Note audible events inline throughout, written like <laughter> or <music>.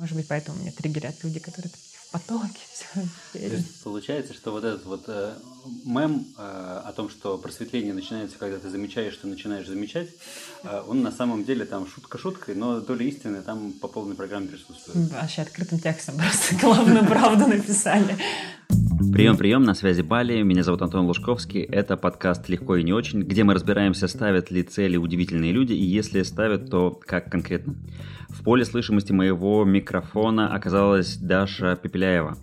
Может быть, поэтому меня триггерят люди, которые в потоке все верят. Получается, что вот этот вот э, мем э, о том, что просветление начинается, когда ты замечаешь, что начинаешь замечать, э, он на самом деле там шутка шуткой, но доля истины там по полной программе присутствует. Вообще открытым текстом просто <laughs> главную правду написали. Прием, прием, на связи Бали, меня зовут Антон Лужковский, это подкаст «Легко и не очень», где мы разбираемся, ставят ли цели удивительные люди, и если ставят, то как конкретно. В поле слышимости моего микрофона оказалась Даша Пепеляева.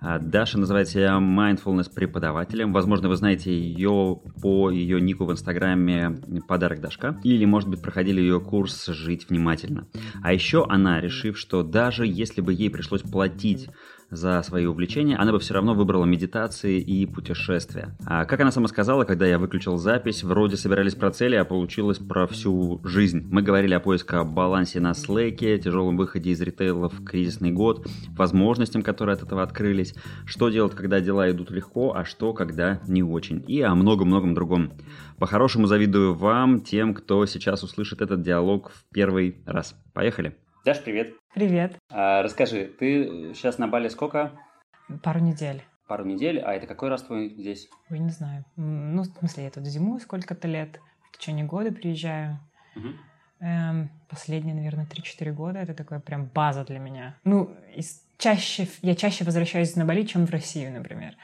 А, Даша называет себя mindfulness преподавателем. Возможно, вы знаете ее по ее нику в инстаграме «Подарок Дашка». Или, может быть, проходили ее курс «Жить внимательно». А еще она, решив, что даже если бы ей пришлось платить за свои увлечения, она бы все равно выбрала медитации и путешествия. А как она сама сказала, когда я выключил запись, вроде собирались про цели, а получилось про всю жизнь. Мы говорили о поиске балансе на слэке, тяжелом выходе из ритейла в кризисный год, возможностям, которые от этого открылись, что делать, когда дела идут легко, а что, когда не очень, и о многом-многом другом. По-хорошему завидую вам, тем, кто сейчас услышит этот диалог в первый раз. Поехали! Даш, привет. Привет. А, расскажи, ты сейчас на Бали сколько? Пару недель. Пару недель? А это какой раз твой здесь? Ой, не знаю. Ну, в смысле, я тут зимую сколько-то лет. В течение года приезжаю. Угу. Эм, последние, наверное, 3-4 года. Это такая прям база для меня. Ну, из, чаще, я чаще возвращаюсь на Бали, чем в Россию, например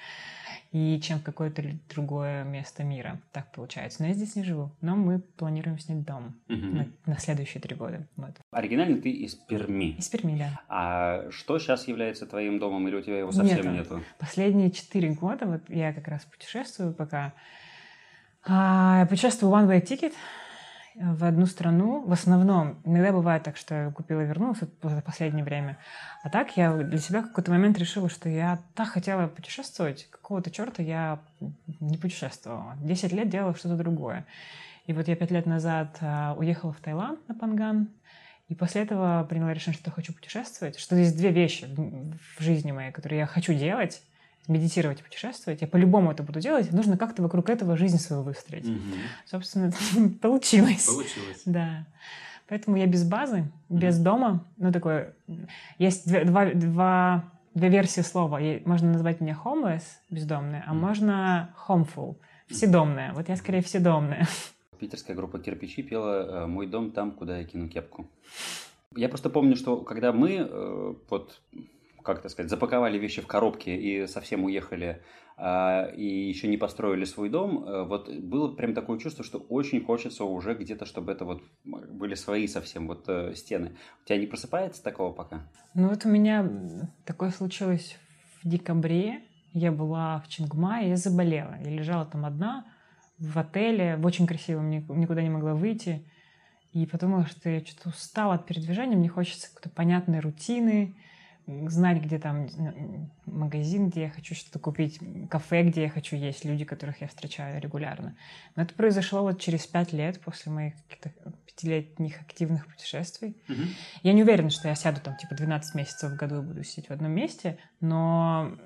и чем в какое-то другое место мира. Так получается. Но я здесь не живу. Но мы планируем снять дом угу. на, на следующие три года. Вот. Оригинально ты из Перми. Из Перми, да. А что сейчас является твоим домом или у тебя его совсем нету? нету? Последние четыре года вот я как раз путешествую пока. А, я путешествую One Way Ticket в одну страну. В основном, иногда бывает так, что я купила и вернулась за последнее время. А так я для себя в какой-то момент решила, что я так хотела путешествовать, какого-то черта я не путешествовала. Десять лет делала что-то другое. И вот я пять лет назад а, уехала в Таиланд на Панган, и после этого приняла решение, что хочу путешествовать, что есть две вещи в жизни моей, которые я хочу делать — медитировать и путешествовать, я по-любому это буду делать, нужно как-то вокруг этого жизнь свою выстроить. Угу. Собственно, <laughs> получилось. Получилось. Да. Поэтому я без базы, без дома, ну такое, есть два, два, две версии слова. Можно назвать меня homeless, бездомная, а можно homeful, вседомная. Вот я скорее вседомная. <laughs> Питерская группа «Кирпичи» пела э, «Мой дом там, куда я кину кепку». Я просто помню, что когда мы э, вот как это сказать, запаковали вещи в коробки и совсем уехали, а, и еще не построили свой дом, э, вот было прям такое чувство, что очень хочется уже где-то, чтобы это вот были свои совсем вот э, стены. У тебя не просыпается такого пока? Ну вот у меня такое случилось в декабре. Я была в Чингмае, я заболела. Я лежала там одна в отеле, в очень красивом, никуда не могла выйти. И подумала, что я что-то устала от передвижения, мне хочется какой-то понятной рутины, знать, где там магазин, где я хочу что-то купить, кафе, где я хочу есть, люди, которых я встречаю регулярно. Но это произошло вот через пять лет после моих каких-то пятилетних активных путешествий. Угу. Я не уверена, что я сяду там типа 12 месяцев в году и буду сидеть в одном месте, но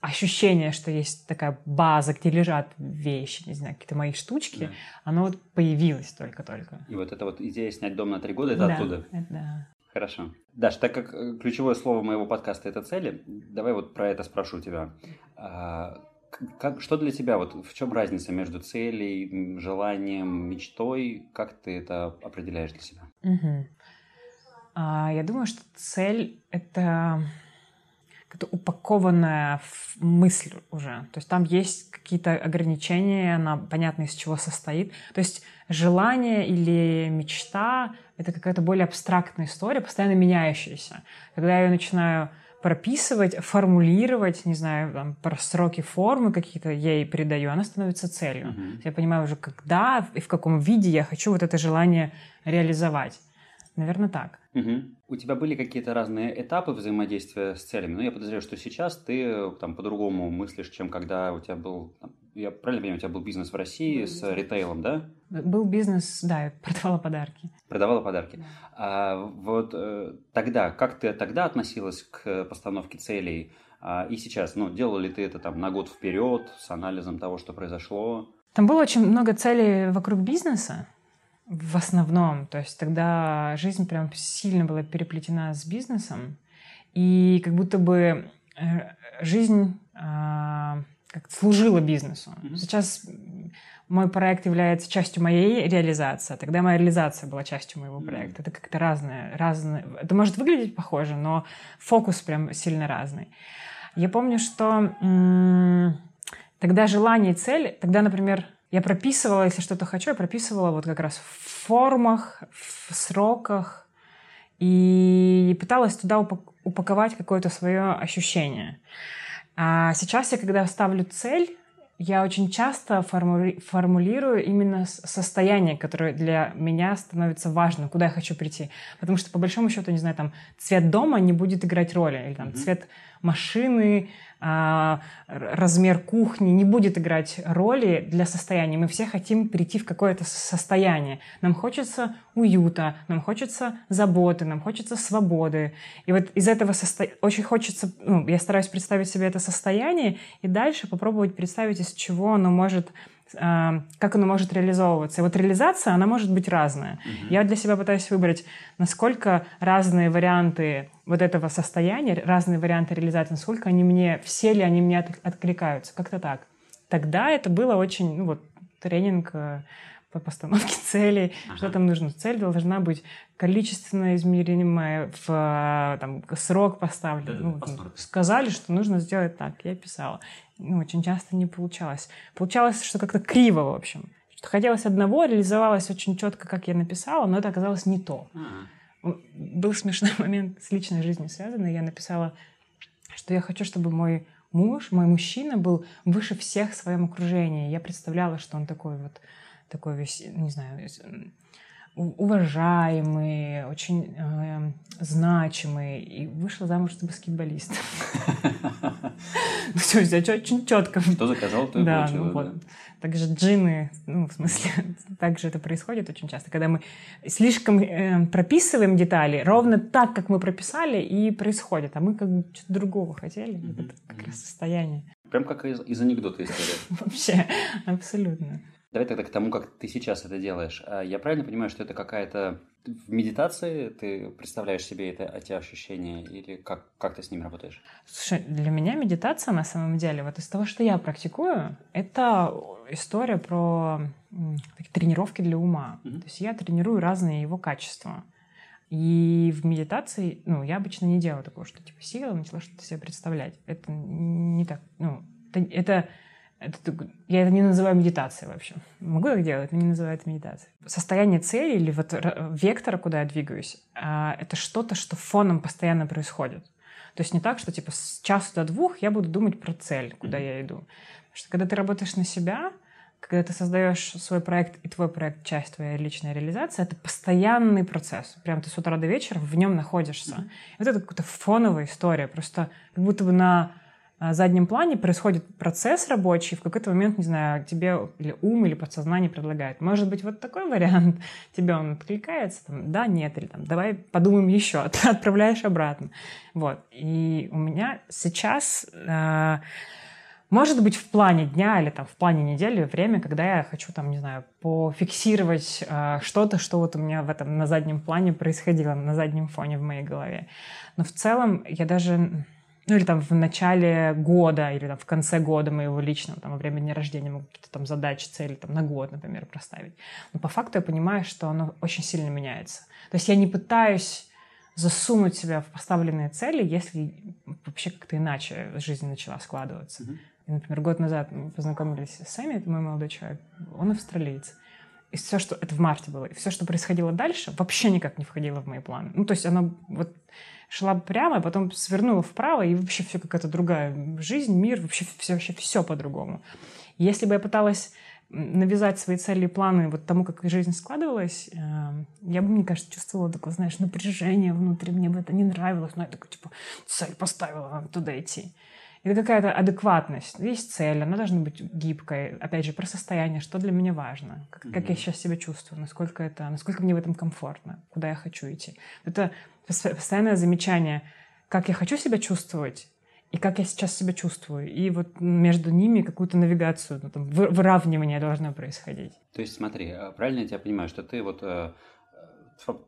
ощущение, что есть такая база, где лежат вещи, не знаю, какие-то мои штучки, да. оно вот появилось только-только. И вот эта вот идея снять дом на три года, это да, оттуда? Да. Хорошо. Даш, так как э, ключевое слово моего подкаста – это цели, давай вот про это спрошу тебя. А, как, что для тебя, вот в чем разница между целью, желанием, мечтой? Как ты это определяешь для себя? Угу. А, я думаю, что цель – это это упакованная мысль уже. То есть там есть какие-то ограничения, она понятно из чего состоит. То есть желание или мечта — это какая-то более абстрактная история, постоянно меняющаяся. Когда я ее начинаю прописывать, формулировать, не знаю, там, про сроки формы какие-то я ей придаю, она становится целью. Uh-huh. Я понимаю уже, когда и в каком виде я хочу вот это желание реализовать. Наверное, так. Угу. У тебя были какие-то разные этапы взаимодействия с целями? Ну, я подозреваю, что сейчас ты там по-другому мыслишь, чем когда у тебя был... Там, я правильно понимаю, у тебя был бизнес в России был с бизнес. ритейлом, да? Был бизнес, да, я продавала подарки. Продавала подарки. Да. А вот э, тогда, как ты тогда относилась к постановке целей? А, и сейчас, ну, делала ли ты это там на год вперед с анализом того, что произошло? Там было очень много целей вокруг бизнеса в основном. То есть тогда жизнь прям сильно была переплетена с бизнесом. и как будто бы э, жизнь а, как служила бизнесу. Mm-hmm. Сейчас мой проект является частью моей реализации, а тогда моя реализация была частью моего проекта. Это как-то разное, разное. Это может выглядеть похоже, но фокус прям сильно разный. Я помню, что м- тогда желание и цель, тогда, например, я прописывала, если что-то хочу, я прописывала вот как раз в формах, в сроках, и пыталась туда упаковать какое-то свое ощущение. А сейчас я, когда ставлю цель, я очень часто формули- формулирую именно состояние, которое для меня становится важным, куда я хочу прийти. Потому что, по большому счету, не знаю, там, цвет дома не будет играть роли, или там, mm-hmm. цвет машины, а, размер кухни не будет играть роли для состояния. Мы все хотим прийти в какое-то состояние. Нам хочется уюта, нам хочется заботы, нам хочется свободы. И вот из этого состо... очень хочется, ну, я стараюсь представить себе это состояние и дальше попробовать представить, из чего оно может как оно может реализовываться. И вот реализация, она может быть разная. Mm-hmm. Я для себя пытаюсь выбрать, насколько разные варианты вот этого состояния, разные варианты реализации, насколько они мне, все ли они мне откликаются. Как-то так. Тогда это было очень, ну вот, тренинг э, по постановке <laughs> целей, ага. что там нужно. Цель должна быть количественно измеримая, в э, там, срок поставлен. Да, ну, сказали, что нужно сделать так, я писала. Ну, очень часто не получалось. Получалось, что как-то криво, в общем. Что хотелось одного, реализовалось очень четко, как я написала, но это оказалось не то. Ага. Был смешной <laughs> момент с личной жизнью связанный. Я написала, что я хочу, чтобы мой муж, мой мужчина был выше всех в своем окружении. Я представляла, что он такой вот такой весь, не знаю, уважаемый, очень э, значимый, и вышла замуж за баскетболиста. Ну, все, очень четко. Что заказал, то и да, ну, вот. Также джины, ну, в смысле, <laughs> также это происходит очень часто, когда мы слишком э, прописываем детали, ровно так, как мы прописали, и происходит, а мы как бы что-то другого хотели. Это как раз состояние. Прям как из, из анекдота история. <laughs> Вообще, абсолютно. Давай тогда к тому, как ты сейчас это делаешь. А я правильно понимаю, что это какая-то в медитации ты представляешь себе это, эти ощущения или как, как ты с ними работаешь? Слушай, для меня медитация на самом деле, вот из того, что я практикую, это история про такие тренировки для ума. Mm-hmm. То есть я тренирую разные его качества. И в медитации, ну, я обычно не делаю такого, что типа села, начала что-то себе представлять. Это не так, ну, это, это это, я это не называю медитацией вообще. Могу так делать, но не называю это медитацией. Состояние цели или вот вектора, куда я двигаюсь, а, это что-то, что фоном постоянно происходит. То есть не так, что типа с часу до двух я буду думать про цель, куда я иду. Потому что когда ты работаешь на себя, когда ты создаешь свой проект, и твой проект часть твоей личной реализации, это постоянный процесс. Прям ты с утра до вечера в нем находишься. И вот это какая-то фоновая история. Просто как будто бы на заднем плане происходит процесс рабочий, в какой-то момент, не знаю, тебе или ум, или подсознание предлагает. Может быть, вот такой вариант, <laughs> тебе он откликается, там, да, нет, или там, давай подумаем еще, <laughs> ты отправляешь обратно. Вот. И у меня сейчас, э, может быть, в плане дня или там в плане недели время, когда я хочу, там, не знаю, пофиксировать э, что-то, что вот у меня в этом на заднем плане происходило, на заднем фоне в моей голове. Но в целом я даже ну или там в начале года, или там в конце года моего личного, там во время дня рождения могу какие-то там задачи, цели там на год, например, проставить. Но по факту я понимаю, что оно очень сильно меняется. То есть я не пытаюсь засунуть себя в поставленные цели, если вообще как-то иначе жизнь начала складываться. Mm-hmm. И, например, год назад мы познакомились с Сэмми, это мой молодой человек, он австралиец. И все, что... Это в марте было. И все, что происходило дальше, вообще никак не входило в мои планы. Ну, то есть оно вот шла прямо, а потом свернула вправо, и вообще все какая-то другая жизнь, мир, вообще все, вообще все по-другому. Если бы я пыталась навязать свои цели и планы вот тому, как жизнь складывалась, э, я бы, мне кажется, чувствовала такое, знаешь, напряжение внутри, мне бы это не нравилось, но я такой, типа, цель поставила, надо туда идти. Это какая-то адекватность. Есть цель, она должна быть гибкой. Опять же, про состояние, что для меня важно, как, mm-hmm. как я сейчас себя чувствую, насколько это, насколько мне в этом комфортно, куда я хочу идти. Это постоянное замечание, как я хочу себя чувствовать и как я сейчас себя чувствую. И вот между ними какую-то навигацию, ну, там, выравнивание должно происходить. То есть смотри, а правильно я тебя понимаю, что ты вот э,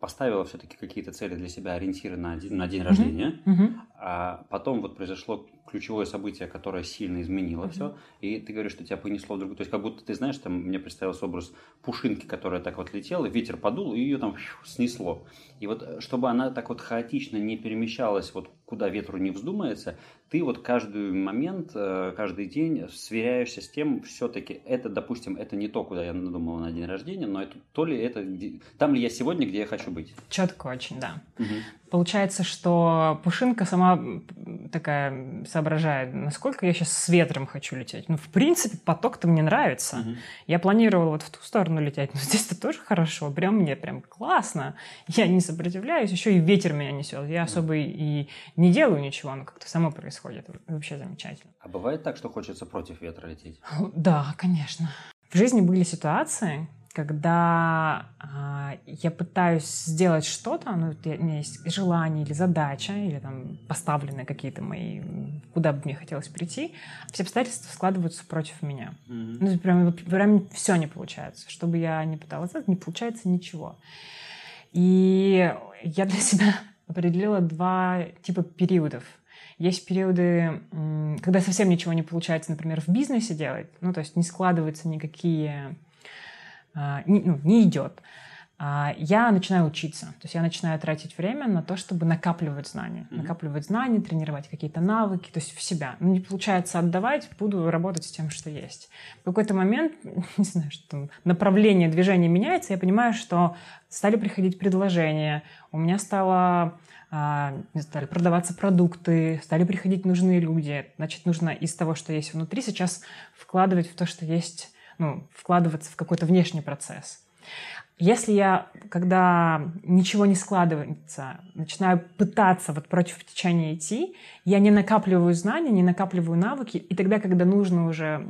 поставила все-таки какие-то цели для себя, ориентиры на, на день рождения, mm-hmm. а потом вот произошло ключевое событие, которое сильно изменило mm-hmm. все, и ты говоришь, что тебя понесло в другую. То есть, как будто ты знаешь, там мне представился образ пушинки, которая так вот летела, ветер подул, и ее там фью, снесло. И вот, э, чтобы она так вот хаотично не перемещалась, вот куда ветру не вздумается, ты вот каждый момент, э, каждый день сверяешься с тем, все-таки это, допустим, это не то, куда я надумал на день рождения, но это то ли это, там ли я сегодня, где я хочу быть. Четко очень, да. Угу. Получается, что Пушинка сама такая соображает, насколько я сейчас с ветром хочу лететь. Ну, в принципе, поток-то мне нравится. Угу. Я планировала вот в ту сторону лететь, но <laughs> здесь-то тоже хорошо. Прям мне прям классно. Я не сопротивляюсь, еще и ветер меня несет. Я особо и не делаю ничего, оно как-то само происходит. Вообще замечательно. А бывает так, что хочется против ветра лететь? <laughs> Да, конечно. В жизни были ситуации, когда э, я пытаюсь сделать что-то, ну, у меня есть желание или задача, или там поставлены какие-то мои, куда бы мне хотелось прийти, все обстоятельства складываются против меня. Mm-hmm. Ну, прям, прям все не получается. Что бы я ни пыталась сделать, не получается ничего. И я для себя <laughs> определила два типа периодов. Есть периоды, когда совсем ничего не получается, например, в бизнесе делать, ну, то есть не складываются никакие а, ну, не идет, я начинаю учиться. То есть я начинаю тратить время на то, чтобы накапливать знания. Mm-hmm. Накапливать знания, тренировать какие-то навыки, то есть в себя. Ну, не получается отдавать, буду работать с тем, что есть. В какой-то момент, <laughs> не знаю, что направление движения меняется, я понимаю, что стали приходить предложения, у меня стало а, стали продаваться продукты, стали приходить нужные люди. Значит, нужно из того, что есть внутри, сейчас вкладывать в то, что есть ну, вкладываться в какой-то внешний процесс. Если я, когда ничего не складывается, начинаю пытаться вот против течения идти, я не накапливаю знания, не накапливаю навыки, и тогда, когда нужно уже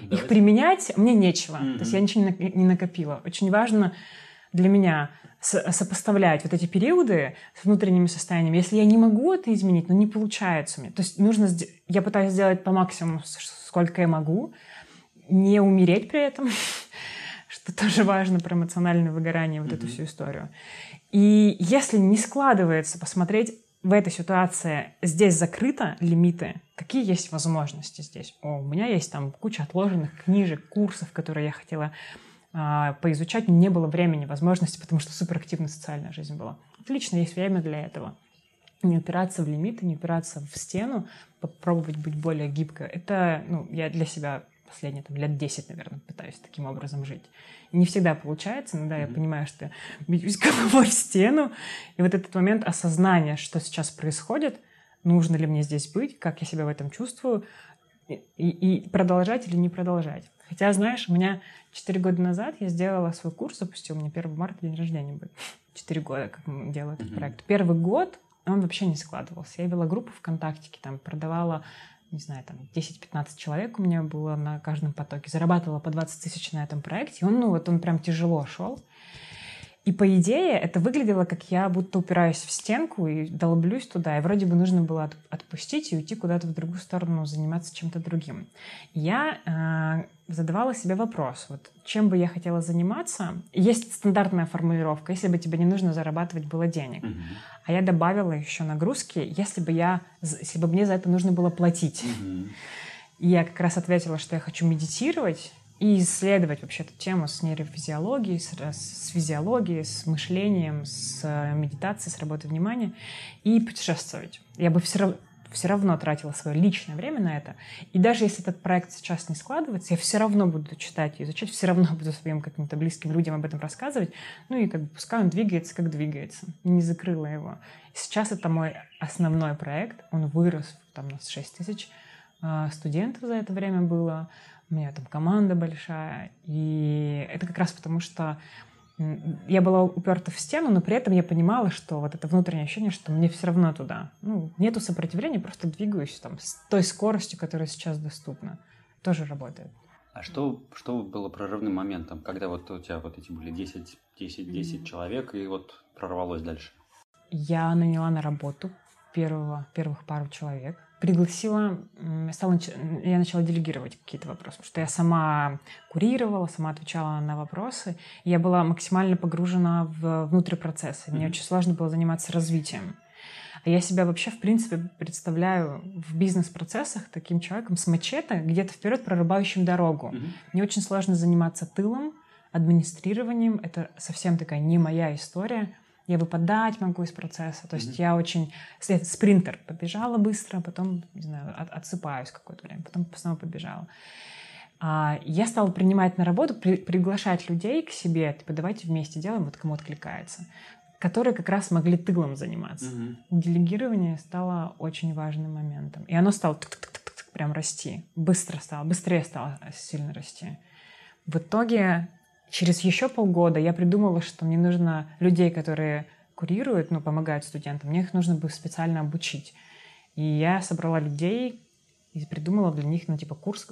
Давайте. их применять, мне нечего. Mm-hmm. То есть я ничего не накопила. Очень важно для меня сопоставлять вот эти периоды с внутренними состояниями. Если я не могу это изменить, но не получается мне. То есть нужно... Я пытаюсь сделать по максимуму, сколько я могу, не умереть при этом, <laughs> что тоже важно про эмоциональное выгорание, вот mm-hmm. эту всю историю. И если не складывается посмотреть в этой ситуации, здесь закрыто лимиты, какие есть возможности здесь? О, у меня есть там куча отложенных книжек, курсов, которые я хотела э, поизучать, не было времени, возможности, потому что суперактивная социальная жизнь была. Отлично, есть время для этого. Не упираться в лимиты, не упираться в стену, попробовать быть более гибко. Это, ну, я для себя последние там, лет 10, наверное, пытаюсь таким образом жить. И не всегда получается, но да, mm-hmm. я понимаю, что я <laughs> бьюсь головой в стену. И вот этот момент осознания, что сейчас происходит, нужно ли мне здесь быть, как я себя в этом чувствую, и, и продолжать или не продолжать. Хотя, знаешь, у меня 4 года назад я сделала свой курс, запустила, у меня 1 марта день рождения будет. <laughs> 4 года, как мы делаем этот mm-hmm. проект. Первый год он вообще не складывался. Я вела группу ВКонтакте, там продавала не знаю, там 10-15 человек у меня было на каждом потоке, зарабатывала по 20 тысяч на этом проекте, и он, ну, вот он прям тяжело шел. И по идее это выглядело, как я будто упираюсь в стенку и долблюсь туда. И вроде бы нужно было отпустить и уйти куда-то в другую сторону, заниматься чем-то другим. Я э, задавала себе вопрос, вот чем бы я хотела заниматься. Есть стандартная формулировка, если бы тебе не нужно зарабатывать было денег. Mm-hmm. А я добавила еще нагрузки, если бы я, если бы мне за это нужно было платить. Mm-hmm. И я как раз ответила, что я хочу медитировать и исследовать вообще эту тему с нейрофизиологией, с, с физиологией, с мышлением, с э, медитацией, с работой внимания и путешествовать. Я бы все равно, все равно тратила свое личное время на это. И даже если этот проект сейчас не складывается, я все равно буду читать и изучать, все равно буду своим каким-то близким людям об этом рассказывать. Ну и как бы пускай он двигается, как двигается. Не закрыла его. Сейчас это мой основной проект. Он вырос, там у нас 6 тысяч э, студентов за это время было у меня там команда большая. И это как раз потому, что я была уперта в стену, но при этом я понимала, что вот это внутреннее ощущение, что мне все равно туда. Ну, нету сопротивления, просто двигаюсь там с той скоростью, которая сейчас доступна. Тоже работает. А что, что было прорывным моментом, когда вот у тебя вот эти были 10, 10, 10 mm-hmm. человек, и вот прорвалось дальше? Я наняла на работу первого, первых пару человек пригласила, стала, я начала делегировать какие-то вопросы, потому что я сама курировала, сама отвечала на вопросы, и я была максимально погружена в внутрь процесса. Мне mm-hmm. очень сложно было заниматься развитием. А я себя вообще, в принципе, представляю в бизнес-процессах таким человеком с мачете, где-то вперед прорубающим дорогу. Mm-hmm. Мне очень сложно заниматься тылом, администрированием. Это совсем такая не моя история. Я выпадать могу из процесса. То есть mm-hmm. я очень... Спринтер. Побежала быстро, потом, не знаю, от, отсыпаюсь какое-то время, потом снова побежала. А, я стала принимать на работу, при, приглашать людей к себе, типа, давайте вместе делаем, вот кому откликается, которые как раз могли тылом заниматься. Mm-hmm. Делегирование стало очень важным моментом. И оно стало прям расти. Быстро стало, быстрее стало сильно расти. В итоге через еще полгода я придумала, что мне нужно людей, которые курируют, ну, помогают студентам, мне их нужно бы специально обучить. И я собрала людей и придумала для них, ну, типа, курс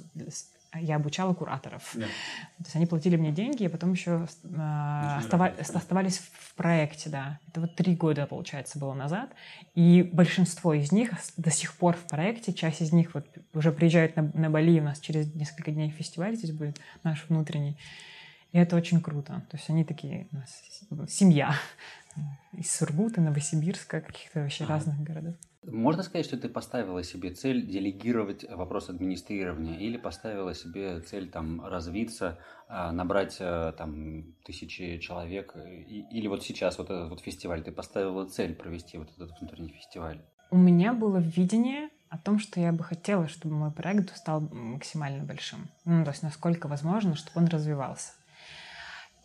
я обучала кураторов. Да. То есть они платили мне деньги, и потом еще э, остава- оставались в проекте, да. Это вот три года, получается, было назад. И большинство из них до сих пор в проекте. Часть из них вот уже приезжают на, на Бали, у нас через несколько дней фестиваль здесь будет наш внутренний. И это очень круто. То есть они такие, у нас семья <laughs> из Сургута, Новосибирска, каких-то вообще ага. разных городов. Можно сказать, что ты поставила себе цель делегировать вопрос администрирования или поставила себе цель там развиться, а, набрать э, там тысячи человек или вот сейчас вот этот вот фестиваль, ты поставила цель провести вот этот внутренний фестиваль? У меня было видение о том, что я бы хотела, чтобы мой проект стал максимально большим. Ну, то есть насколько возможно, чтобы он развивался.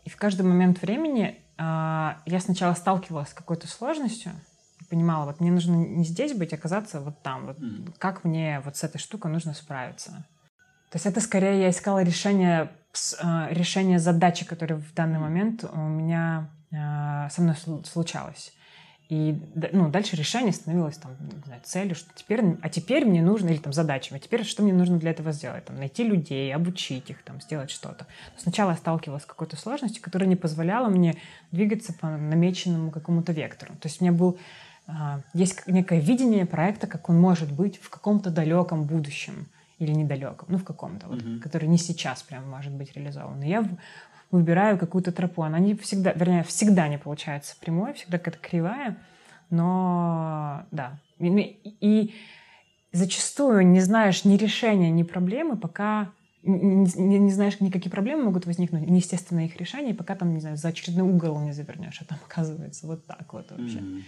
И в каждый момент времени э, я сначала сталкивалась с какой-то сложностью, понимала, вот мне нужно не здесь быть, а оказаться вот там. Вот mm. Как мне вот с этой штукой нужно справиться? То есть это скорее я искала решение, а, решение задачи, которая в данный момент у меня со мной случалось. И ну, дальше решение становилось там, не знаю, целью, что теперь, а теперь мне нужно, или там задачами, а теперь что мне нужно для этого сделать? Там, найти людей, обучить их, там, сделать что-то. Сначала я сталкивалась с какой-то сложностью, которая не позволяла мне двигаться по намеченному какому-то вектору. То есть у меня был а, есть некое видение проекта, как он может быть в каком-то далеком будущем или недалеком, ну в каком-то, вот, mm-hmm. который не сейчас прям может быть реализован. И я выбираю какую-то тропу. Она не всегда, вернее, всегда не получается прямой, всегда какая-то кривая, но да. И, и зачастую не знаешь ни решения, ни проблемы, пока не, не, знаешь, никакие проблемы могут возникнуть, неестественно их решение, пока там, не знаю, за очередной угол не завернешь, а там <laughs> оказывается вот так вот вообще. Mm-hmm.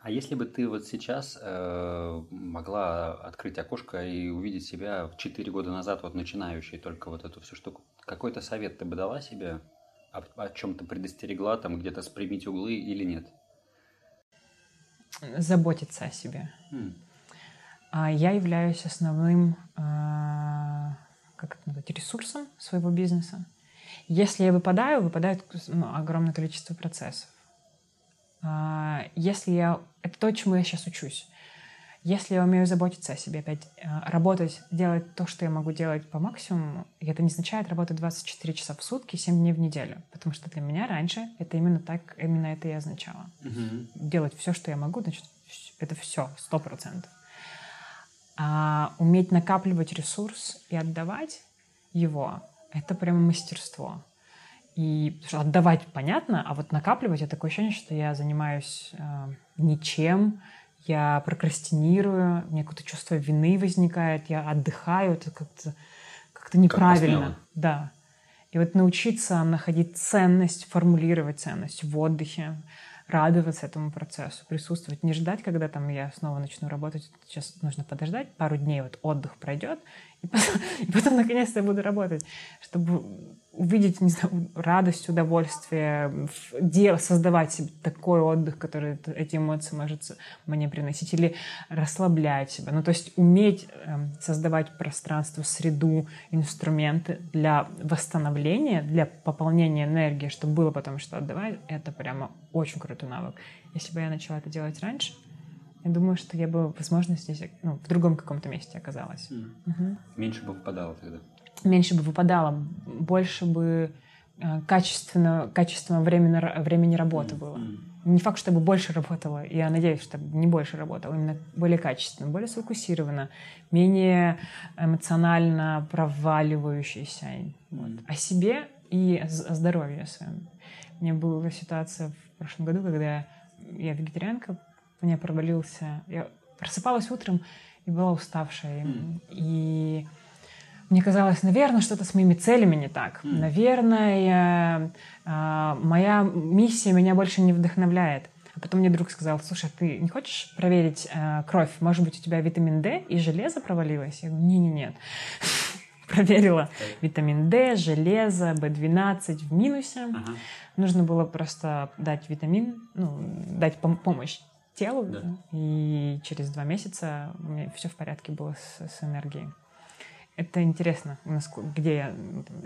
А если бы ты вот сейчас э, могла открыть окошко и увидеть себя в 4 года назад, вот начинающей только вот эту всю штуку, какой-то совет ты бы дала себе? О, о чем-то предостерегла, там где-то спрямить углы или нет? Заботиться о себе. Mm. Я являюсь основным э, как это назвать, ресурсом своего бизнеса. Если я выпадаю, выпадает ну, огромное количество процессов. А, если я... Это то, чему я сейчас учусь. Если я умею заботиться о себе, опять э, работать, делать то, что я могу делать по максимуму, и это не означает работать 24 часа в сутки, 7 дней в неделю. Потому что для меня раньше это именно так, именно это и означало. Угу. Делать все, что я могу, значит, это все, сто процентов. А уметь накапливать ресурс и отдавать его, это прямо мастерство. И отдавать понятно, а вот накапливать, это такое ощущение, что я занимаюсь э, ничем, я прокрастинирую, у меня какое-то чувство вины возникает, я отдыхаю, это как-то как неправильно. Как да. И вот научиться находить ценность, формулировать ценность в отдыхе, радоваться этому процессу, присутствовать, не ждать, когда там я снова начну работать. Сейчас нужно подождать, пару дней вот отдых пройдет, и потом, <laughs> и потом наконец-то я буду работать, чтобы увидеть, не знаю, радость, удовольствие, дело, создавать себе такой отдых, который эти эмоции может мне приносить, или расслаблять себя. Ну, то есть уметь э, создавать пространство, среду, инструменты для восстановления, для пополнения энергии, чтобы было потом что отдавать, это прямо очень крутой навык. Если бы я начала это делать раньше, я думаю, что я бы, возможно, здесь ну, в другом каком-то месте оказалась. Mm. Угу. Меньше бы выпадало тогда меньше бы выпадало, больше бы э, качественно, качественного времени, времени работы было. Не факт, чтобы больше работала, я надеюсь, чтобы не больше работала, именно более качественно, более сфокусированно, менее эмоционально проваливающейся. Вот. О себе и о здоровье своем. У меня была ситуация в прошлом году, когда я вегетарианка у меня провалился. Я просыпалась утром и была уставшая. И мне казалось, наверное, что-то с моими целями не так. Mm. Наверное, э, моя миссия меня больше не вдохновляет. А потом мне друг сказал, слушай, а ты не хочешь проверить э, кровь? Может быть, у тебя витамин D и железо провалилось? Я говорю, не-не-нет. <laughs> Проверила витамин D, железо, B12 в минусе. Ага. Нужно было просто дать витамин, ну, дать пом- помощь телу. Да. И через два месяца у меня все в порядке было с, с энергией. Это интересно, где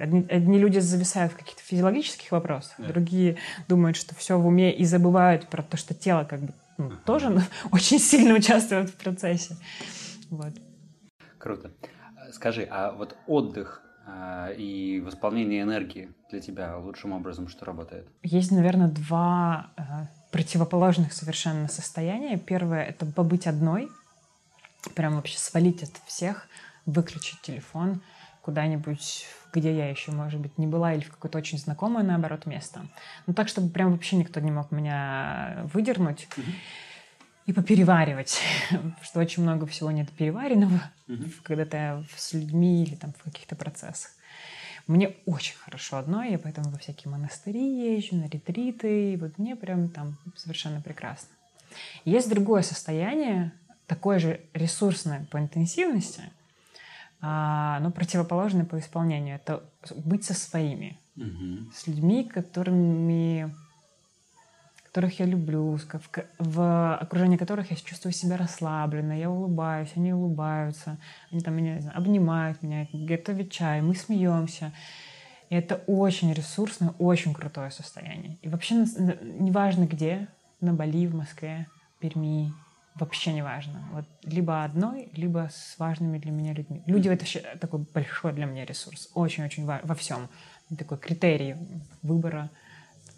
одни, одни люди зависают в каких-то физиологических вопросах, да. другие думают, что все в уме и забывают про то, что тело как бы ну, uh-huh. тоже <laughs> очень сильно участвует в процессе. Вот. Круто. Скажи, а вот отдых э, и восполнение энергии для тебя лучшим образом что работает? Есть, наверное, два э, противоположных совершенно состояния. Первое — это побыть одной, прям вообще свалить от всех — выключить телефон куда-нибудь, где я еще, может быть, не была, или в какое-то очень знакомое, наоборот, место. Ну, так, чтобы прям вообще никто не мог меня выдернуть. Mm-hmm. И попереваривать, <laughs> что очень много всего нет переваренного, mm-hmm. когда ты с людьми или там в каких-то процессах. Мне очень хорошо одной, я поэтому во всякие монастыри езжу, на ретриты, и вот мне прям там совершенно прекрасно. Есть другое состояние, такое же ресурсное по интенсивности – но противоположное по исполнению. Это быть со своими, угу. с людьми, которыми которых я люблю, в, в окружении которых я чувствую себя расслабленно, я улыбаюсь, они улыбаются, они там меня знаю, обнимают меня, готовят чай, мы смеемся. И это очень ресурсное, очень крутое состояние. И вообще неважно где, на Бали, в Москве, Перми, вообще не важно. Вот либо одной, либо с важными для меня людьми. Люди — это вообще такой большой для меня ресурс. Очень-очень во, во всем. Такой критерий выбора,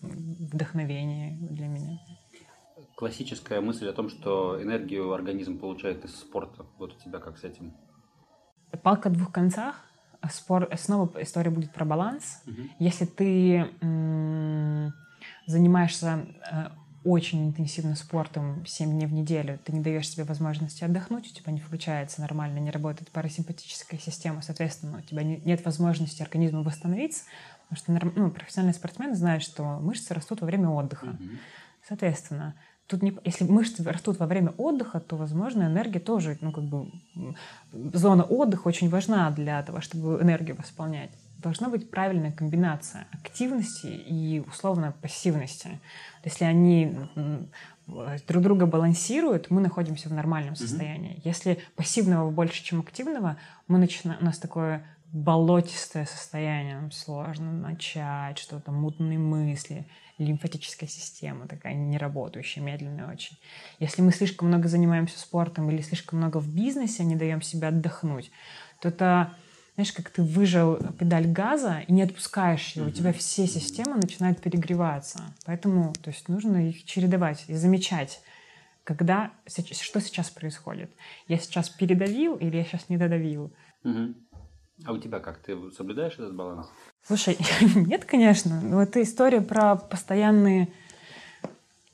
вдохновения для меня. Классическая мысль о том, что энергию организм получает из спорта. Вот у тебя как с этим? Палка о двух концах. Спор... Снова история будет про баланс. Угу. Если ты м- занимаешься э, очень интенсивно спортом 7 дней в неделю, ты не даешь себе возможности отдохнуть, у тебя не включается нормально, не работает парасимпатическая система, соответственно, у тебя нет возможности организму восстановиться, потому что ну, профессиональные спортсмены знают, что мышцы растут во время отдыха. Mm-hmm. Соответственно, тут не, если мышцы растут во время отдыха, то, возможно, энергия тоже, ну, как бы, зона отдыха очень важна для того, чтобы энергию восполнять должна быть правильная комбинация активности и условно пассивности. Если они друг друга балансируют, мы находимся в нормальном состоянии. Mm-hmm. Если пассивного больше, чем активного, мы начинаем, у нас такое болотистое состояние, нам сложно начать, что-то мутные мысли, лимфатическая система такая неработающая, медленная очень. Если мы слишком много занимаемся спортом или слишком много в бизнесе, не даем себе отдохнуть, то это знаешь, как ты выжил педаль газа и не отпускаешь ее, у тебя все системы начинают перегреваться. Поэтому то есть, нужно их чередовать и замечать, когда, что сейчас происходит. Я сейчас передавил или я сейчас не додавил. Угу. А у тебя как? Ты соблюдаешь этот баланс? Слушай, <laughs> нет, конечно. Но это история про постоянные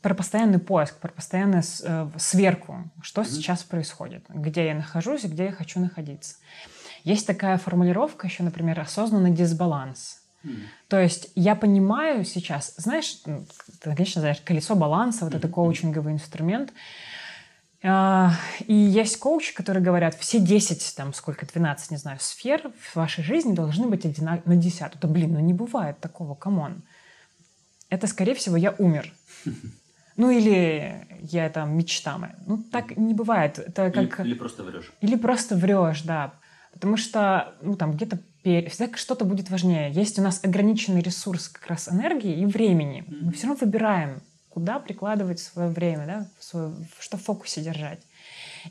про постоянный поиск, про постоянную э, сверку, что mm-hmm. сейчас происходит, где я нахожусь и где я хочу находиться. Есть такая формулировка еще, например, осознанный дисбаланс. Mm. То есть я понимаю сейчас, знаешь, ты, конечно, знаешь, колесо баланса, вот mm-hmm. это коучинговый инструмент. А, и есть коучи, которые говорят, все 10, там сколько, 12, не знаю, сфер в вашей жизни должны быть одинаковы на 10. Это, блин, ну не бывает такого, come on. Это, скорее всего, я умер. <laughs> Ну или я там мечта моя. Ну так не бывает. Это как... Или, или просто врешь. Или просто врешь, да. Потому что, ну, там, где-то всегда что-то будет важнее. Есть у нас ограниченный ресурс как раз энергии и времени. Мы все равно выбираем, куда прикладывать свое время, да, свое, что в фокусе держать.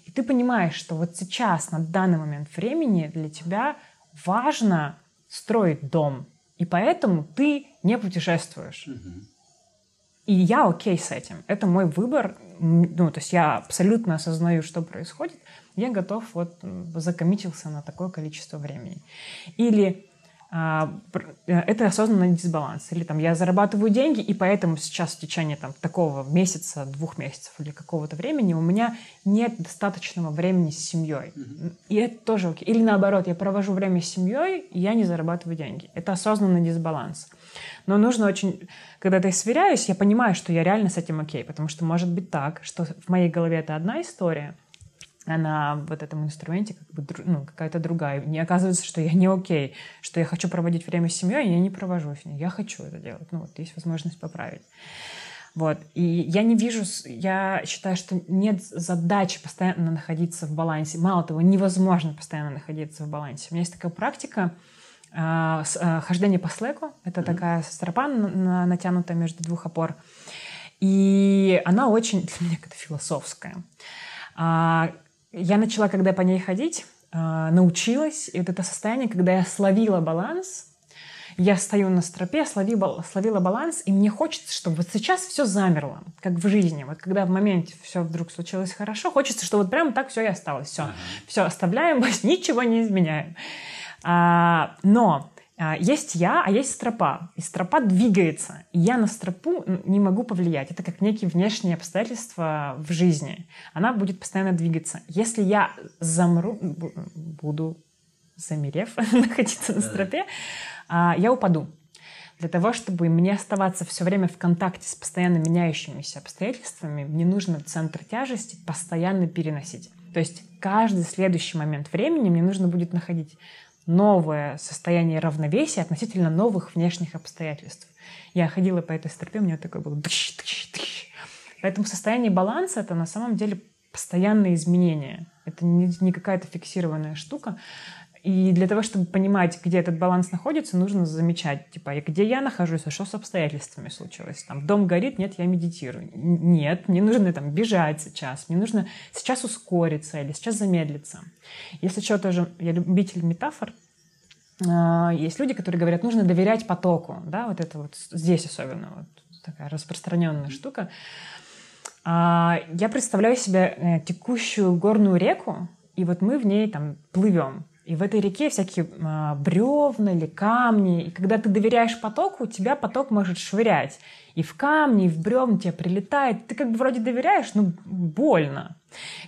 И ты понимаешь, что вот сейчас, на данный момент времени для тебя важно строить дом. И поэтому ты не путешествуешь. И я окей с этим. Это мой выбор. Ну, то есть я абсолютно осознаю, что происходит я готов вот закоммитился на такое количество времени. Или а, э, это осознанный дисбаланс. Или там я зарабатываю деньги, и поэтому сейчас в течение там, такого месяца, двух месяцев или какого-то времени у меня нет достаточного времени с семьей. Mm-hmm. И это тоже окей. Или наоборот, я провожу время с семьей, и я не зарабатываю деньги. Это осознанный дисбаланс. Но нужно очень... Когда я сверяюсь, я понимаю, что я реально с этим окей. Потому что может быть так, что в моей голове это одна история — на вот этом инструменте как бы ну, какая-то другая. Не оказывается, что я не окей, что я хочу проводить время с семьей, я не провожу с ней. Я хочу это делать. Ну вот есть возможность поправить. Вот. И я не вижу, я считаю, что нет задачи постоянно находиться в балансе. Мало того, невозможно постоянно находиться в балансе. У меня есть такая практика э, с, э, хождение по слэку. Это mm-hmm. такая стропа на, натянутая между двух опор. И она очень для меня как-то философская. А, я начала, когда по ней ходить, а, научилась, и вот это состояние, когда я словила баланс, я стою на стропе, словила, словила баланс, и мне хочется, чтобы вот сейчас все замерло, как в жизни. Вот когда в моменте все вдруг случилось хорошо, хочется, чтобы вот прямо так все и осталось. Все, ага. все оставляем, <laughs> ничего не изменяем. А, но есть я, а есть стропа. И стропа двигается. И я на стропу не могу повлиять. Это как некие внешние обстоятельства в жизни. Она будет постоянно двигаться. Если я замру, буду замерев, <laughs> находиться на стропе, а, я упаду. Для того, чтобы мне оставаться все время в контакте с постоянно меняющимися обстоятельствами, мне нужно центр тяжести постоянно переносить. То есть каждый следующий момент времени мне нужно будет находить новое состояние равновесия относительно новых внешних обстоятельств. Я ходила по этой стропе, у меня дыщ, дыщ. Поэтому состояние баланса — это на самом деле постоянные изменения. Это не какая-то фиксированная штука. И для того, чтобы понимать, где этот баланс находится, нужно замечать, типа, где я нахожусь, а что с обстоятельствами случилось. Там, дом горит, нет, я медитирую. Нет, мне нужно там бежать сейчас, мне нужно сейчас ускориться или сейчас замедлиться. Если что, тоже, я любитель метафор, а, есть люди, которые говорят, нужно доверять потоку, да, вот это вот здесь особенно вот такая распространенная штука. А, я представляю себе э, текущую горную реку, и вот мы в ней там плывем. И в этой реке всякие э, бревна или камни. И когда ты доверяешь потоку, тебя поток может швырять. И в камни, и в бревна тебе прилетает. Ты как бы вроде доверяешь, но больно.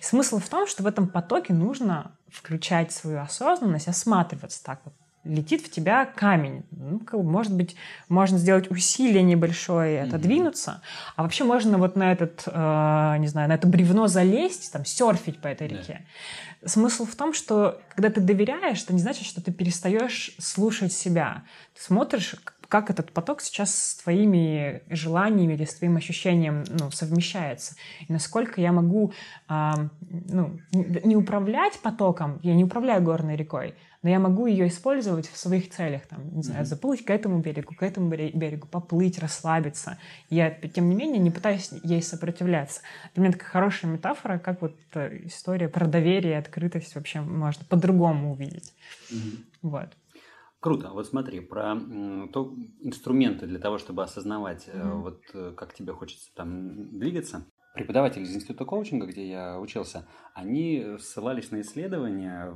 И смысл в том, что в этом потоке нужно включать свою осознанность, осматриваться так вот летит в тебя камень. Ну, может быть, можно сделать усилие небольшое и отодвинуться, mm-hmm. а вообще можно вот на этот, э, не знаю, на это бревно залезть, там, серфить по этой реке. Yeah. Смысл в том, что когда ты доверяешь, это не значит, что ты перестаешь слушать себя. Ты смотришь, как этот поток сейчас с твоими желаниями или с твоим ощущением ну, совмещается. И насколько я могу э, ну, не управлять потоком, я не управляю горной рекой, но я могу ее использовать в своих целях, там, не знаю, заплыть к этому берегу, к этому берегу, поплыть, расслабиться. Я, тем не менее, не пытаюсь ей сопротивляться. Для меня такая хорошая метафора, как вот э, история про доверие и открытость вообще можно по-другому увидеть. Mm-hmm. Вот. Круто. Вот смотри, про то, инструменты для того, чтобы осознавать, mm-hmm. вот э, как тебе хочется там двигаться преподаватели из института коучинга, где я учился, они ссылались на исследования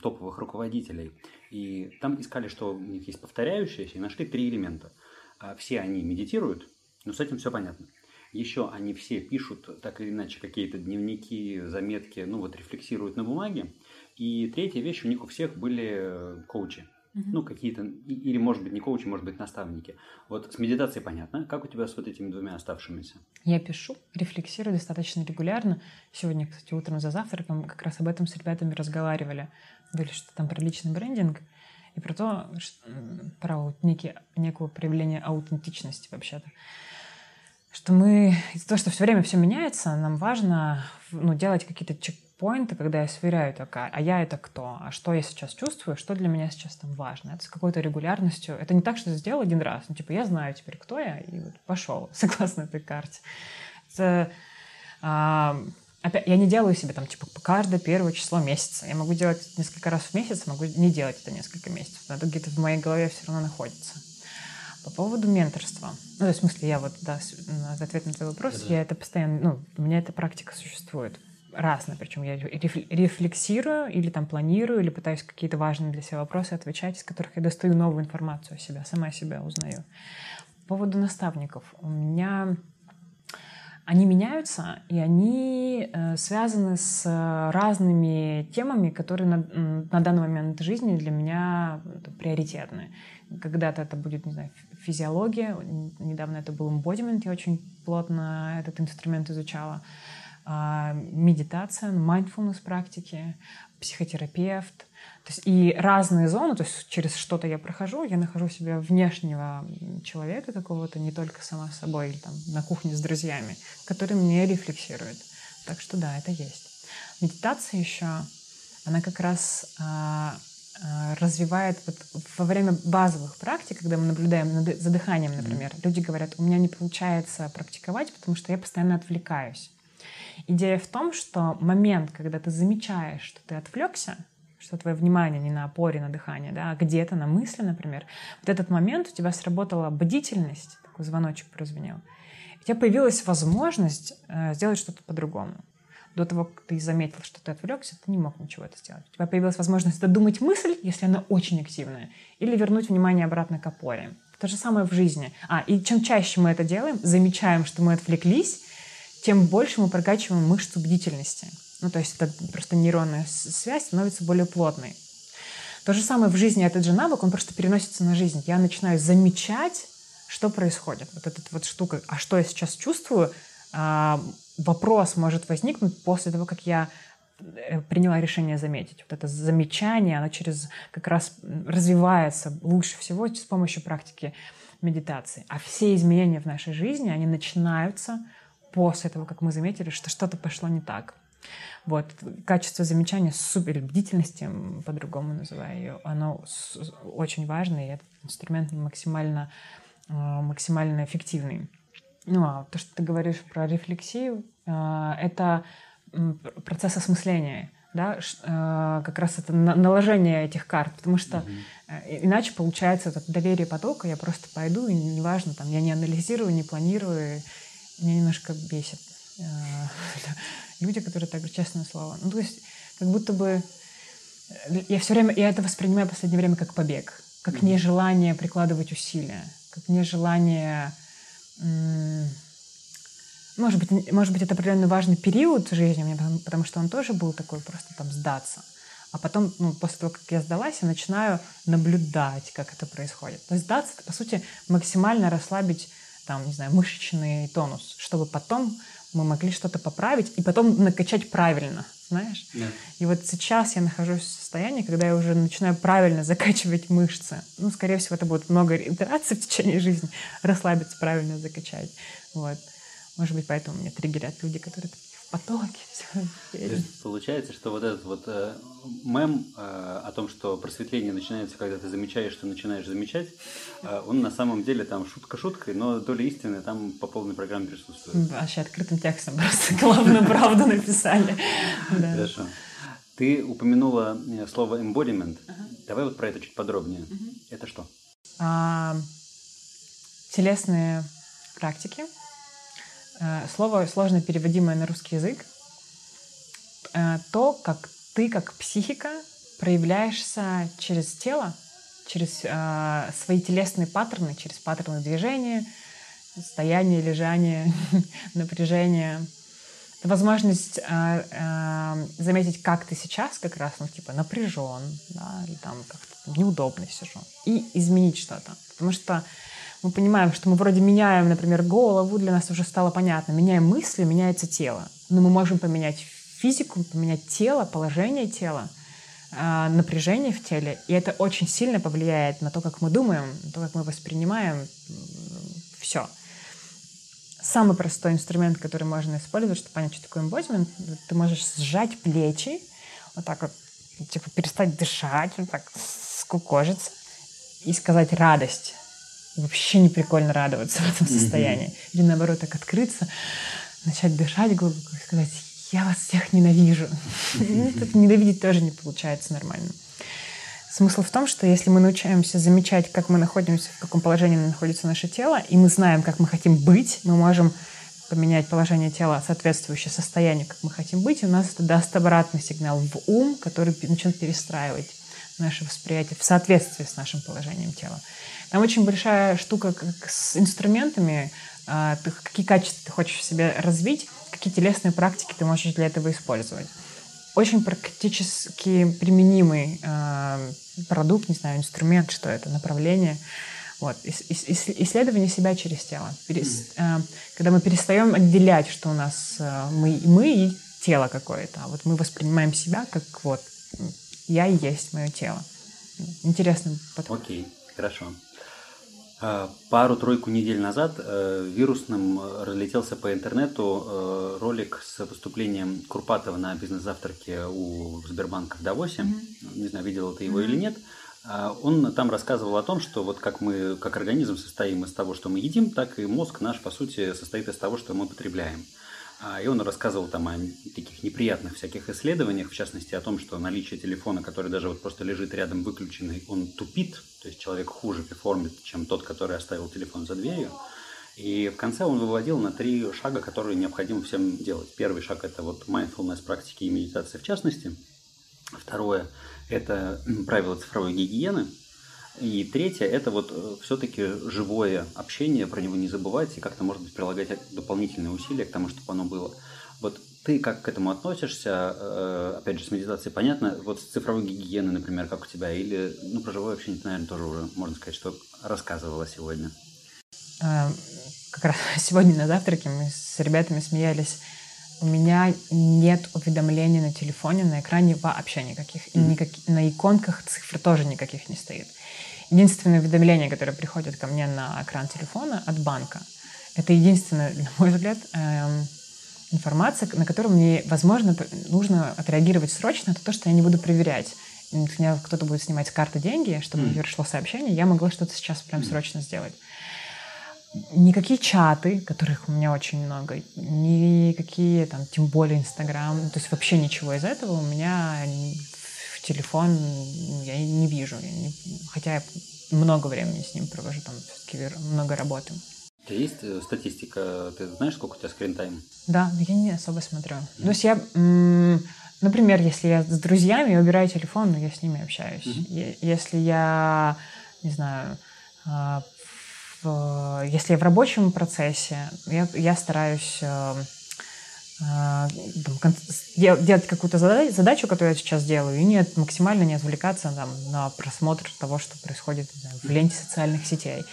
топовых руководителей. И там искали, что у них есть повторяющиеся, и нашли три элемента. А, все они медитируют, но с этим все понятно. Еще они все пишут так или иначе какие-то дневники, заметки, ну вот рефлексируют на бумаге. И третья вещь, у них у всех были э, Ну, какие-то, или, может быть, не коучи, может быть, наставники. Вот с медитацией понятно. Как у тебя с вот этими двумя оставшимися? Я пишу, рефлексирую достаточно регулярно. Сегодня, кстати, утром за завтраком как раз об этом с ребятами разговаривали. Говорили, что там про личный брендинг и про то, что, про вот некий, некое проявление аутентичности вообще-то. Что мы, из-за того, что все время все меняется, нам важно ну, делать какие-то чек поинты, когда я сверяю такая, а я это кто, а что я сейчас чувствую, что для меня сейчас там важно. Это с какой-то регулярностью. Это не так, что сделал один раз, ну типа я знаю теперь, кто я, и вот пошел <laughs> согласно этой карте. Это, а, опять, я не делаю себе там типа каждое первое число месяца. Я могу делать несколько раз в месяц, могу не делать это несколько месяцев. Но это где-то в моей голове все равно находится. По поводу менторства. Ну, то есть, в смысле, я вот, да, ответ на твой вопрос, да. я это постоянно, ну, у меня эта практика существует разное, причем я рефлексирую или там планирую, или пытаюсь какие-то важные для себя вопросы отвечать, из которых я достаю новую информацию о себе, сама себя узнаю. По поводу наставников. У меня они меняются, и они э, связаны с разными темами, которые на, на данный момент жизни для меня приоритетны. Когда-то это будет, не знаю, физиология, недавно это был embodiment, я очень плотно этот инструмент изучала, медитация, mindfulness практики, психотерапевт. То есть и разные зоны, то есть через что-то я прохожу, я нахожу себя внешнего человека какого-то, не только сама собой, или там на кухне с друзьями, который мне рефлексирует. Так что да, это есть. Медитация еще, она как раз а, а, развивает вот во время базовых практик, когда мы наблюдаем за дыханием, например, mm-hmm. люди говорят, у меня не получается практиковать, потому что я постоянно отвлекаюсь. Идея в том, что момент, когда ты замечаешь, что ты отвлекся, что твое внимание не на опоре, на дыхание, да, а где-то на мысли, например, вот этот момент у тебя сработала бдительность, такой звоночек прозвенел, у тебя появилась возможность э, сделать что-то по-другому. До того, как ты заметил, что ты отвлекся, ты не мог ничего это сделать. У тебя появилась возможность додумать мысль, если она очень активная, или вернуть внимание обратно к опоре. То же самое в жизни. А, и чем чаще мы это делаем, замечаем, что мы отвлеклись, тем больше мы прокачиваем мышцу бдительности. Ну, то есть это просто нейронная связь становится более плотной. То же самое в жизни, этот же навык, он просто переносится на жизнь. Я начинаю замечать, что происходит. Вот эта вот штука, а что я сейчас чувствую, а, вопрос может возникнуть после того, как я э, приняла решение заметить. Вот это замечание, оно через как раз развивается лучше всего с помощью практики медитации. А все изменения в нашей жизни, они начинаются после того, как мы заметили, что что-то пошло не так. Вот. Качество замечания, супер бдительности, по-другому называю ее, оно очень важно, и этот инструмент максимально, э, максимально эффективный. Ну, а то, что ты говоришь про рефлексию, э, это процесс осмысления, да, э, как раз это наложение этих карт, потому что mm-hmm. иначе получается это доверие потока, я просто пойду, и неважно, там, я не анализирую, не планирую, меня немножко бесит э, <laughs> люди, которые так говорят, честное слово. Ну, то есть, как будто бы э, я все время, я это воспринимаю в последнее время как побег, как mm-hmm. нежелание прикладывать усилия, как нежелание... Может быть, может быть, это определенно важный период в жизни мне, потому что он тоже был такой просто там сдаться. А потом, ну, после того, как я сдалась, я начинаю наблюдать, как это происходит. То есть сдаться — это, по сути, максимально расслабить там, не знаю, мышечный тонус, чтобы потом мы могли что-то поправить и потом накачать правильно, знаешь? Yeah. И вот сейчас я нахожусь в состоянии, когда я уже начинаю правильно <laughs> закачивать мышцы. Ну, скорее всего, это будет много итераций в течение жизни, расслабиться, правильно закачать. Вот. Может быть, поэтому меня триггерят люди, которые потоки. <laughs> Все получается, что вот этот вот э, мем э, о том, что просветление начинается, когда ты замечаешь, что начинаешь замечать, э, он на самом деле там шутка шуткой, но доля истины там по полной программе присутствует. Вообще открытым текстом <laughs> просто главную правду написали. <laughs> Хорошо. Ты упомянула э, слово embodiment. Давай вот про это чуть подробнее. Это что? А, телесные практики – слово сложно переводимое на русский язык, э, то, как ты, как психика, проявляешься через тело, через э, свои телесные паттерны, через паттерны движения, стояние, лежание, <laughs> напряжение. Это возможность э, э, заметить, как ты сейчас как раз, ну, типа, напряжен, да, или там как-то неудобно сижу, и изменить что-то. Потому что мы понимаем, что мы вроде меняем, например, голову, для нас уже стало понятно, меняем мысли, меняется тело. Но мы можем поменять физику, поменять тело, положение тела, а, напряжение в теле, и это очень сильно повлияет на то, как мы думаем, на то, как мы воспринимаем все. Самый простой инструмент, который можно использовать, чтобы понять, что такое эмбодимент, ты можешь сжать плечи, вот так вот, типа перестать дышать, вот так скукожиться и сказать радость вообще не прикольно радоваться в этом состоянии. Mm-hmm. Или наоборот, так открыться, начать дышать глубоко и сказать, я вас всех ненавижу. Mm-hmm. <laughs> Ненавидеть тоже не получается нормально. Смысл в том, что если мы научаемся замечать, как мы находимся, в каком положении находится наше тело, и мы знаем, как мы хотим быть, мы можем поменять положение тела, соответствующее состоянию, как мы хотим быть, у нас это даст обратный сигнал в ум, который начнет перестраивать наше восприятие в соответствии с нашим положением тела. Там очень большая штука как с инструментами, а, ты, какие качества ты хочешь в себе развить, какие телесные практики ты можешь для этого использовать. Очень практически применимый э, продукт, не знаю, инструмент, что это, направление. Вот. Исследование себя через тело. Перес, э, когда мы перестаем отделять, что у нас э, мы, мы и тело какое-то. А вот мы воспринимаем себя как вот я и есть мое тело. Интересный подход. Окей, хорошо. А, пару-тройку недель назад э, вирусным разлетелся по интернету э, ролик с выступлением Курпатова на бизнес-завтраке у Сбербанка в Давосе. Mm-hmm. Не знаю, видел ты его mm-hmm. или нет. А, он там рассказывал о том, что вот как мы, как организм состоим из того, что мы едим, так и мозг наш, по сути, состоит из того, что мы потребляем. И он рассказывал там о таких неприятных всяких исследованиях, в частности о том, что наличие телефона, который даже вот просто лежит рядом выключенный, он тупит, то есть человек хуже перформит, чем тот, который оставил телефон за дверью. И в конце он выводил на три шага, которые необходимо всем делать. Первый шаг – это вот mindfulness практики и медитация в частности. Второе – это правила цифровой гигиены – и третье – это вот э, все-таки живое общение, про него не забывать и как-то, может быть, прилагать дополнительные усилия к тому, чтобы оно было. Вот ты как к этому относишься? Э, опять же, с медитацией понятно. Вот с цифровой гигиеной, например, как у тебя? Или, ну, про живое общение ты, наверное, тоже уже, можно сказать, что рассказывала сегодня. А, как раз <laughs> сегодня на завтраке мы с ребятами смеялись. У меня нет уведомлений на телефоне, на экране вообще никаких. И никак, на иконках цифр тоже никаких не стоит. Единственное уведомление, которое приходит ко мне на экран телефона от банка, это единственная, на мой взгляд, эм, информация, на которую мне, возможно, нужно отреагировать срочно, это то, что я не буду проверять. У меня кто-то будет снимать с карты деньги, чтобы mm. пришло сообщение, я могла что-то сейчас прям срочно сделать. Никакие чаты, которых у меня очень много, никакие там, тем более Инстаграм, то есть вообще ничего из этого у меня телефон я не вижу. Я не, хотя я много времени с ним провожу, там все-таки много работы. У тебя есть э, статистика? Ты знаешь, сколько у тебя скрин-тайм? Да, но я не особо смотрю. Mm-hmm. То есть я, например, если я с друзьями убираю телефон, но я с ними общаюсь. Mm-hmm. Если я, не знаю, а, если я в рабочем процессе, я, я стараюсь э, делать какую-то задачу, которую я сейчас делаю, и не, максимально не отвлекаться там, на просмотр того, что происходит знаю, в ленте социальных сетей.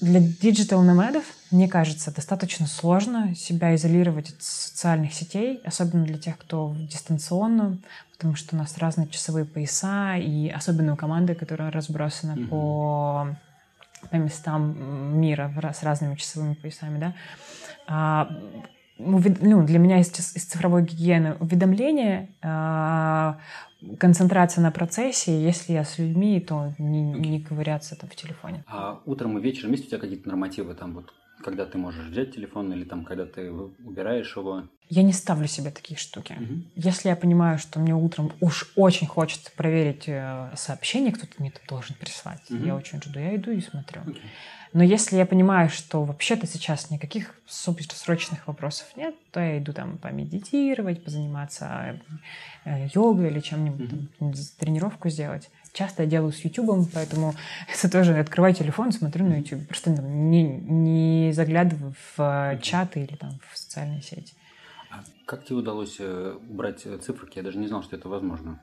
Для digital nomad ов, мне кажется, достаточно сложно себя изолировать от социальных сетей, особенно для тех, кто дистанционно, потому что у нас разные часовые пояса, и особенно у команды, которая разбросана mm-hmm. по, по местам мира с разными часовыми поясами, да, а, ну, для меня из, из цифровой гигиены уведомления, э, концентрация на процессе, если я с людьми, то не, не ковыряться там в телефоне. А утром и вечером есть у тебя какие-то нормативы там вот когда ты можешь взять телефон или там, когда ты убираешь его? Я не ставлю себе такие штуки. Угу. Если я понимаю, что мне утром уж очень хочется проверить э, сообщение, кто-то мне это должен прислать, угу. я очень жду, я иду и смотрю. Okay. Но если я понимаю, что вообще-то сейчас никаких срочных вопросов нет, то я иду там помедитировать, позаниматься э, йогой или чем-нибудь, mm-hmm. тренировку сделать. Часто я делаю с YouTube, поэтому <laughs> это тоже открываю телефон, смотрю на YouTube. Просто там, не, не заглядываю в чаты или там в социальные сети. А как тебе удалось э, убрать циферки? Я даже не знал, что это возможно.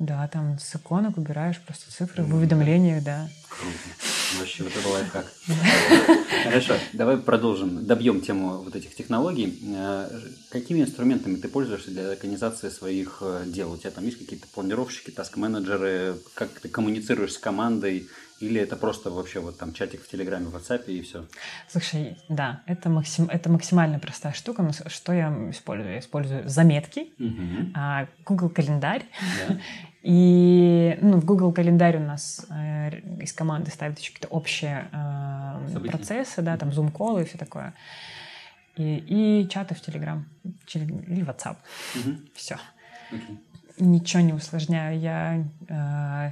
Да, там с иконок убираешь просто цифры в уведомлениях, да. Круто. Вообще, это лайфхак. <laughs> Хорошо, давай продолжим, добьем тему вот этих технологий. Э, какими инструментами ты пользуешься для организации своих э, дел? У тебя там есть какие-то планировщики, таск-менеджеры? Как ты коммуницируешь с командой? Или это просто вообще вот там чатик в Телеграме, в WhatsApp и все? Слушай, да, это, максим, это максимально простая штука. Но что я использую? Я использую заметки, угу. Google календарь да. <laughs> И ну, в Google календарь у нас э, из команды ставят еще какие-то общие э, процессы, да, там Zoom-колы и все такое. И, и чаты в Telegram или WhatsApp. Угу. Все. Okay. Ничего не усложняю. Я, э,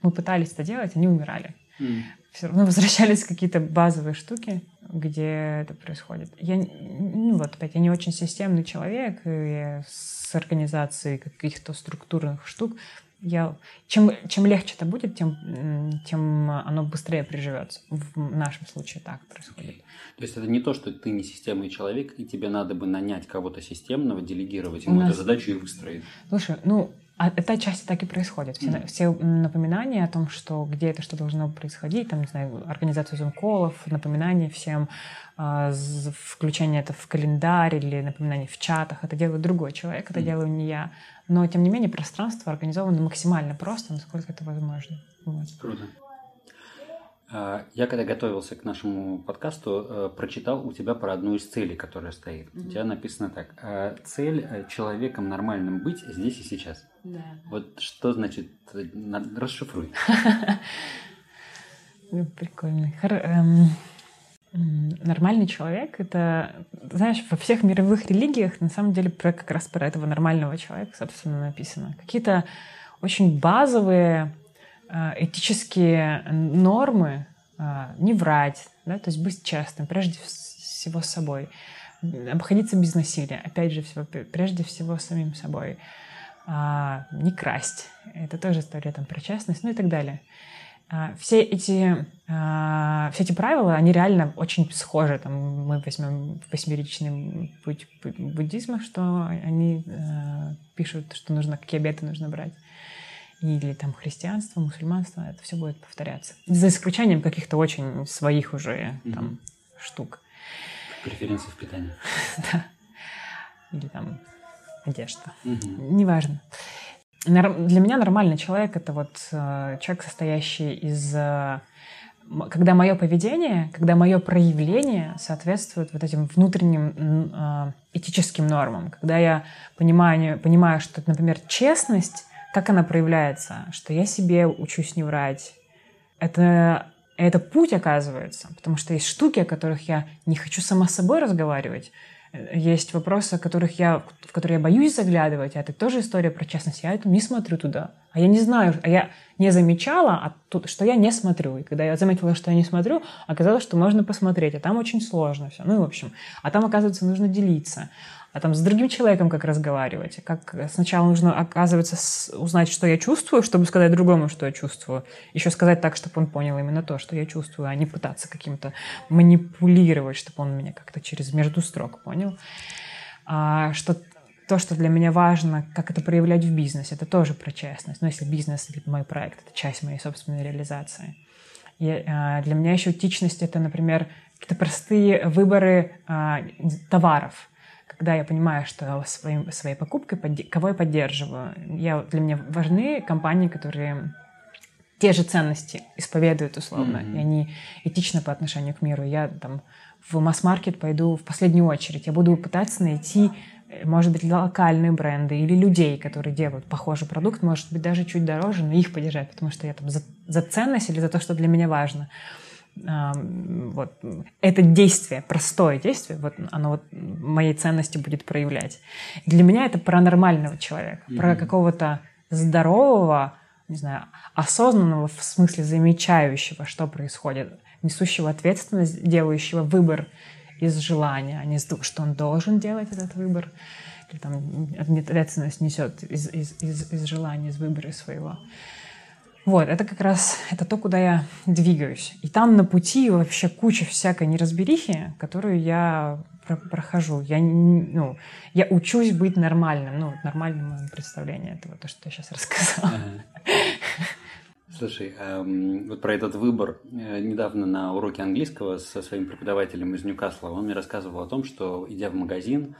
мы пытались это делать, они умирали. Mm. Все равно возвращались какие-то базовые штуки. где это происходит. Я, ну вот опять, я не очень системный человек, и с организацией каких-то структурных штук я, чем, чем легче это будет, тем, тем оно быстрее приживется. В нашем случае так происходит. То есть это не то, что ты не системный человек, и тебе надо бы нанять кого-то системного, делегировать ему нас... эту задачу и выстроить. Слушай, ну, а эта часть так и происходит. Все, mm. все напоминания о том, что где это что должно происходить, там, не знаю, организацию зум-колов, напоминания всем, э, включение это в календарь или напоминание в чатах, это делает другой человек, это mm. делаю не я. Но, тем не менее, пространство организовано максимально просто, насколько это возможно. Вот. Круто. А, я когда готовился к нашему подкасту, э, прочитал у тебя про одну из целей, которая стоит. Mm-hmm. У тебя написано так: «А, цель э, человеком нормальным быть здесь и сейчас. Да. Вот что значит э, расшифруй. <laughs> Ну, прикольно. Эм, нормальный человек это, знаешь, во всех мировых религиях на самом деле про, как раз про этого нормального человека, собственно, написано. Какие-то очень базовые этические нормы, не врать, да, то есть быть честным, прежде всего с собой, обходиться без насилия, опять же, всего, прежде всего самим собой, а, не красть. Это тоже история там про честность, ну и так далее. А, все эти, а, все эти правила, они реально очень схожи. Там мы возьмем восьмеричный путь буддизма, что они а, пишут, что нужно, какие обеты нужно брать. Или там христианство, мусульманство, это все будет повторяться. За исключением каких-то очень своих уже там mm штук. Преференции в питании. <laughs> да. Или там одежда. Неважно. Для меня нормальный человек это вот э, человек, состоящий из э, когда мое поведение, когда мое проявление соответствует вот этим внутренним э, этическим нормам, когда я понимаю, понимаю, что, например, честность, как она проявляется, что я себе учусь не врать, это это путь, оказывается, потому что есть штуки, о которых я не хочу сама с собой разговаривать, есть вопросы, которых я, в которые я боюсь заглядывать, а это тоже история про честность. Я это не смотрю туда. А я не знаю, а я не замечала, а тут, что я не смотрю. И когда я заметила, что я не смотрю, оказалось, что можно посмотреть, а там очень сложно все. Ну, в общем, а там, оказывается, нужно делиться а там с другим человеком как разговаривать. Как сначала нужно, оказывается, узнать, что я чувствую, чтобы сказать другому, что я чувствую. Еще сказать так, чтобы он понял именно то, что я чувствую, а не пытаться каким-то манипулировать, чтобы он меня как-то через между строк понял. А, что то, что для меня важно, как это проявлять в бизнесе, это тоже про честность. Но если бизнес или мой проект, это часть моей собственной реализации. И, а, для меня еще этичность — это, например, какие-то простые выборы а, товаров — когда я понимаю, что своим, своей покупкой, кого я поддерживаю. Я, для меня важны компании, которые те же ценности исповедуют условно, mm-hmm. и они этичны по отношению к миру. Я там в масс-маркет пойду в последнюю очередь. Я буду пытаться найти, э, может быть, локальные бренды или людей, которые делают похожий продукт, может быть, даже чуть дороже, но их поддержать, потому что я там за, за ценность или за то, что для меня важно вот это действие, простое действие, вот оно вот моей ценности будет проявлять. Для меня это про нормального человека, mm-hmm. про какого-то здорового, не знаю, осознанного в смысле замечающего, что происходит, несущего ответственность, делающего выбор из желания, а не из того, что он должен делать этот выбор, или там ответственность несет из, из, из, из желания, из выбора своего. Вот, это как раз это то, куда я двигаюсь. И там на пути вообще куча всякой неразберихи, которую я про прохожу. Я, ну, я учусь быть нормальным. Ну, нормальным представление этого, то, что я сейчас рассказала. Слушай, эм, вот про этот выбор. Э, недавно на уроке английского со своим преподавателем из Ньюкасла он мне рассказывал о том, что идя в магазин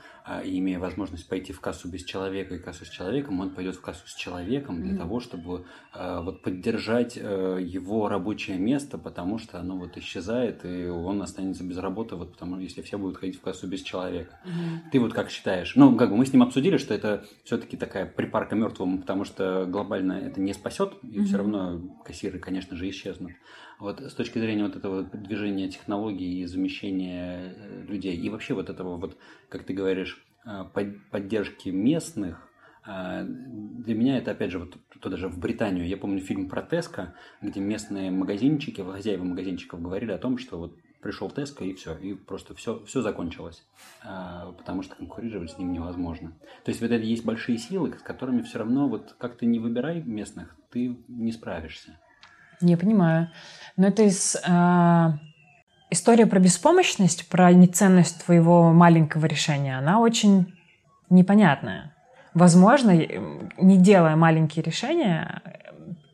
имея возможность пойти в кассу без человека и кассу с человеком, он пойдет в кассу с человеком для mm-hmm. того, чтобы э, вот поддержать э, его рабочее место, потому что оно вот исчезает и он останется без работы, вот потому если все будут ходить в кассу без человека. Mm-hmm. Ты вот как считаешь? Ну, как бы мы с ним обсудили, что это все-таки такая припарка мертвому, потому что глобально это не спасет и mm-hmm. все равно кассиры, конечно же, исчезнут. Вот с точки зрения вот этого движения технологий и замещения э, людей, и вообще вот этого вот, как ты говоришь, э, поддержки местных, э, для меня это, опять же, вот туда же в Британию. Я помню фильм про Теско, где местные магазинчики, хозяева магазинчиков говорили о том, что вот пришел Теско и все, и просто все, все закончилось, потому что конкурировать с ним невозможно. То есть вот это есть большие силы, с которыми все равно вот как ты не выбирай местных, ты не справишься. Не понимаю. Но это из э, история про беспомощность, про неценность твоего маленького решения, она очень непонятная. Возможно, не делая маленькие решения,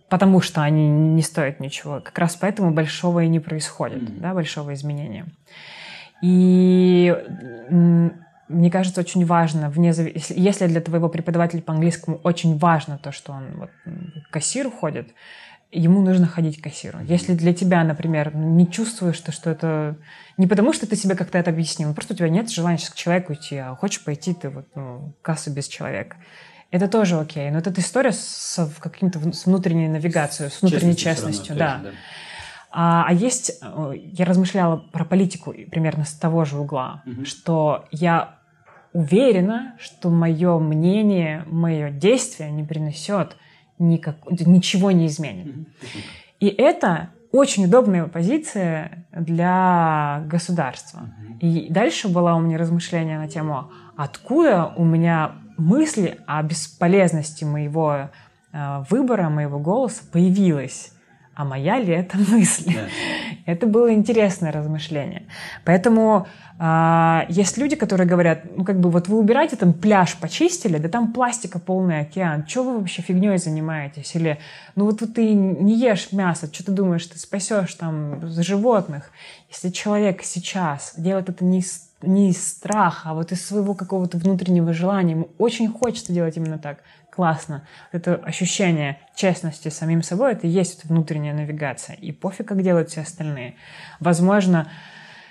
потому что они не стоят ничего, как раз поэтому большого и не происходит, mm-hmm. да, большого изменения. И мне кажется, очень важно, вне зав... если для твоего преподавателя по английскому очень важно то, что он вот, к кассиру ходит, ему нужно ходить к кассиру. Если для тебя, например, не чувствуешь, что, что это не потому, что ты себе как-то это объяснил, просто у тебя нет желания сейчас к человеку идти, а хочешь пойти ты вот, ну, кассу без человека. Это тоже окей. Но это история с каким-то с внутренней навигацией, с внутренней честностью. да. да. А, а есть, э, я размышляла про политику примерно с того же угла, угу. что я уверена, что мое мнение, мое действие не принесет никак, ничего не изменит. И это очень удобная позиция для государства. И дальше было у меня размышление на тему, откуда у меня мысли о бесполезности моего э, выбора, моего голоса появилась а моя ли это мысль? Да. Это было интересное размышление. Поэтому э, есть люди, которые говорят, ну как бы вот вы убираете там пляж почистили, да там пластика полный океан, что вы вообще фигней занимаетесь? Или ну вот, вот ты не ешь мясо, что ты думаешь, ты спасешь там животных? Если человек сейчас делает это не из, не из страха, а вот из своего какого-то внутреннего желания, ему очень хочется делать именно так, классно. Это ощущение честности с самим собой, это и есть внутренняя навигация. И пофиг, как делают все остальные. Возможно,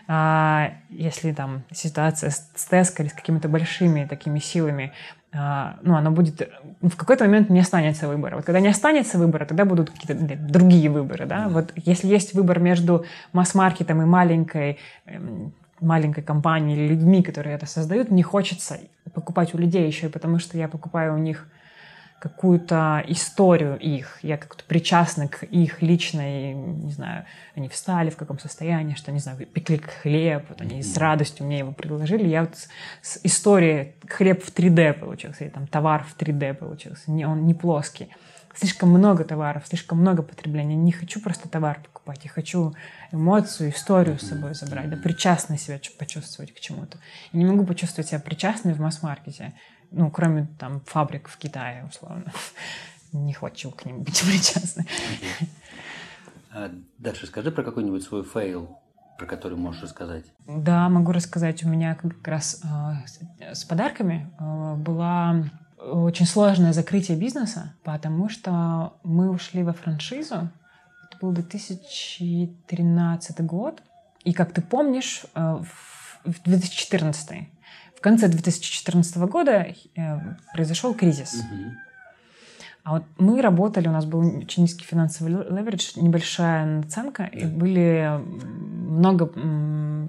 а, если там ситуация с Теской или с какими-то большими такими силами, а, ну, она будет... В какой-то момент не останется выбора. Вот когда не останется выбора, тогда будут какие-то другие выборы, да. Вот если есть выбор между масс-маркетом и маленькой эм, маленькой компанией или людьми, которые это создают, мне хочется покупать у людей еще потому, что я покупаю у них какую-то историю их, я как-то причастна к их личной, не знаю, они встали в каком состоянии, что, не знаю, пекли хлеб, вот они с радостью мне его предложили. Я вот с, с историей хлеб в 3D получился, или там товар в 3D получился, не, он не плоский. Слишком много товаров, слишком много потребления. Не хочу просто товар покупать, я хочу эмоцию, историю с собой забрать, да, причастно себя почувствовать к чему-то. Я не могу почувствовать себя причастной в масс-маркете ну, кроме там фабрик в Китае, условно. <laughs> Не хочу к ним быть <laughs> причастной. А дальше скажи про какой-нибудь свой fail, про который можешь рассказать. Да, могу рассказать. У меня как раз э, с подарками э, была очень сложное закрытие бизнеса, потому что мы ушли во франшизу. Это был 2013 год. И, как ты помнишь, э, в 2014 в конце 2014 года э, произошел кризис. Угу. А вот мы работали, у нас был очень низкий финансовый леверидж, небольшая наценка, и были много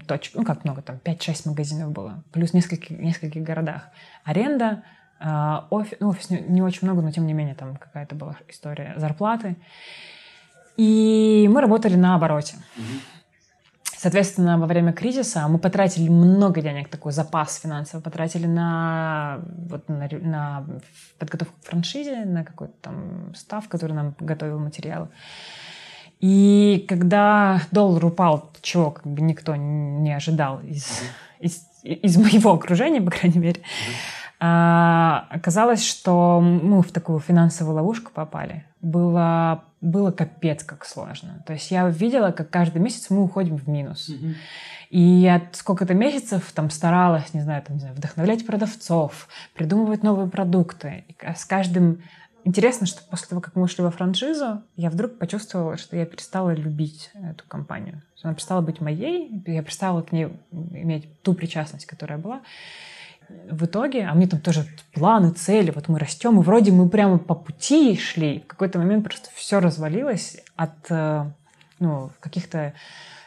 точек, ну как много, там 5-6 магазинов было, плюс в нескольких, городах. Аренда, э, офис, ну, офис не, не очень много, но тем не менее там какая-то была история зарплаты. И мы работали на обороте. Угу. Соответственно, во время кризиса мы потратили много денег, такой запас финансовый, потратили на, вот, на, на подготовку к франшизе, на какой-то там став, который нам готовил материалы. И когда доллар упал, чего как бы никто не ожидал из, из, из моего окружения, по крайней мере, а, оказалось, что мы в такую финансовую ловушку попали. Было, было капец как сложно. То есть я видела, как каждый месяц мы уходим в минус. Mm-hmm. И я сколько-то месяцев там старалась, не знаю, там, не знаю, вдохновлять продавцов, придумывать новые продукты. И с каждым... Интересно, что после того, как мы ушли во франшизу, я вдруг почувствовала, что я перестала любить эту компанию. Она перестала быть моей, я перестала к ней иметь ту причастность, которая была в итоге, а мне там тоже планы, цели, вот мы растем, и вроде мы прямо по пути шли, в какой-то момент просто все развалилось от э, ну, каких-то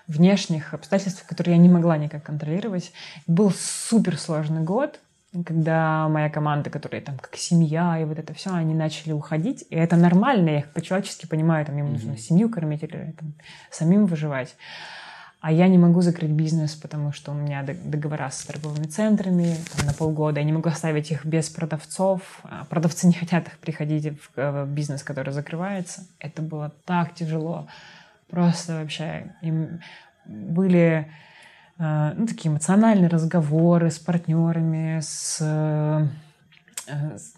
внешних обстоятельств, которые я не могла никак контролировать. Был супер сложный год, когда моя команда, которая там как семья и вот это все, они начали уходить, и это нормально, я их по-человечески понимаю, там им нужно семью кормить или там, самим выживать. А я не могу закрыть бизнес, потому что у меня договора с торговыми центрами там, на полгода, я не могу оставить их без продавцов, а продавцы не хотят их приходить в бизнес, который закрывается. Это было так тяжело. Просто вообще им были э, ну, такие эмоциональные разговоры с партнерами, с Э,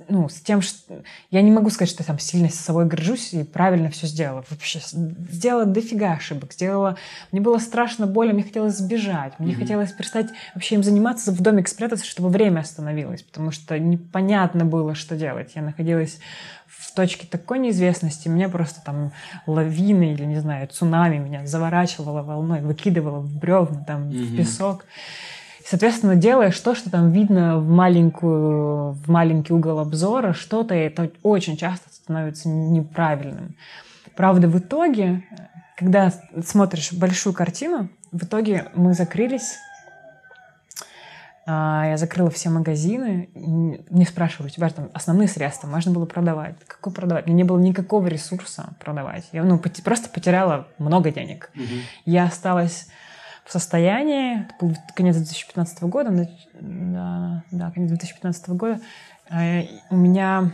ну, с тем, что я не могу сказать, что я там сильно с собой горжусь и правильно все сделала. Вообще сделала дофига ошибок, сделала... Мне было страшно больно, мне хотелось сбежать, мне mm-hmm. хотелось перестать вообще им заниматься, в домик спрятаться, чтобы время остановилось, потому что непонятно было, что делать. Я находилась в точке такой неизвестности, меня просто там лавины или, не знаю, цунами меня заворачивало волной, выкидывало в бревна, там, mm-hmm. в песок. Соответственно, делаешь то, что там видно в, маленькую, в маленький угол обзора, что-то, это очень часто становится неправильным. Правда, в итоге, когда смотришь большую картину, в итоге мы закрылись, а, я закрыла все магазины, не спрашивали, у тебя там основные средства, можно было продавать. Какой продавать? У меня не было никакого ресурса продавать. Я ну, просто потеряла много денег. Угу. Я осталась в состоянии, это был конец 2015 года, да, да, конец 2015 года, э, у меня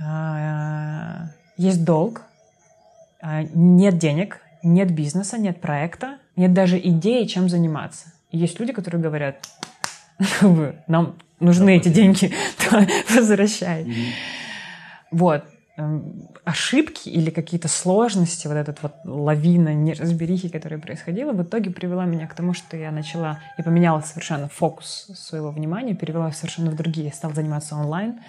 э, есть долг, э, нет денег, нет бизнеса, нет проекта, нет даже идеи, чем заниматься. И есть люди, которые говорят, нам нужны эти деньги, <laughs> возвращай. Вот. Эм, ошибки или какие-то сложности, вот этот вот лавина неразберихи, которая происходила, в итоге привела меня к тому, что я начала, я поменяла совершенно фокус своего внимания, перевела совершенно в другие, стала заниматься онлайн.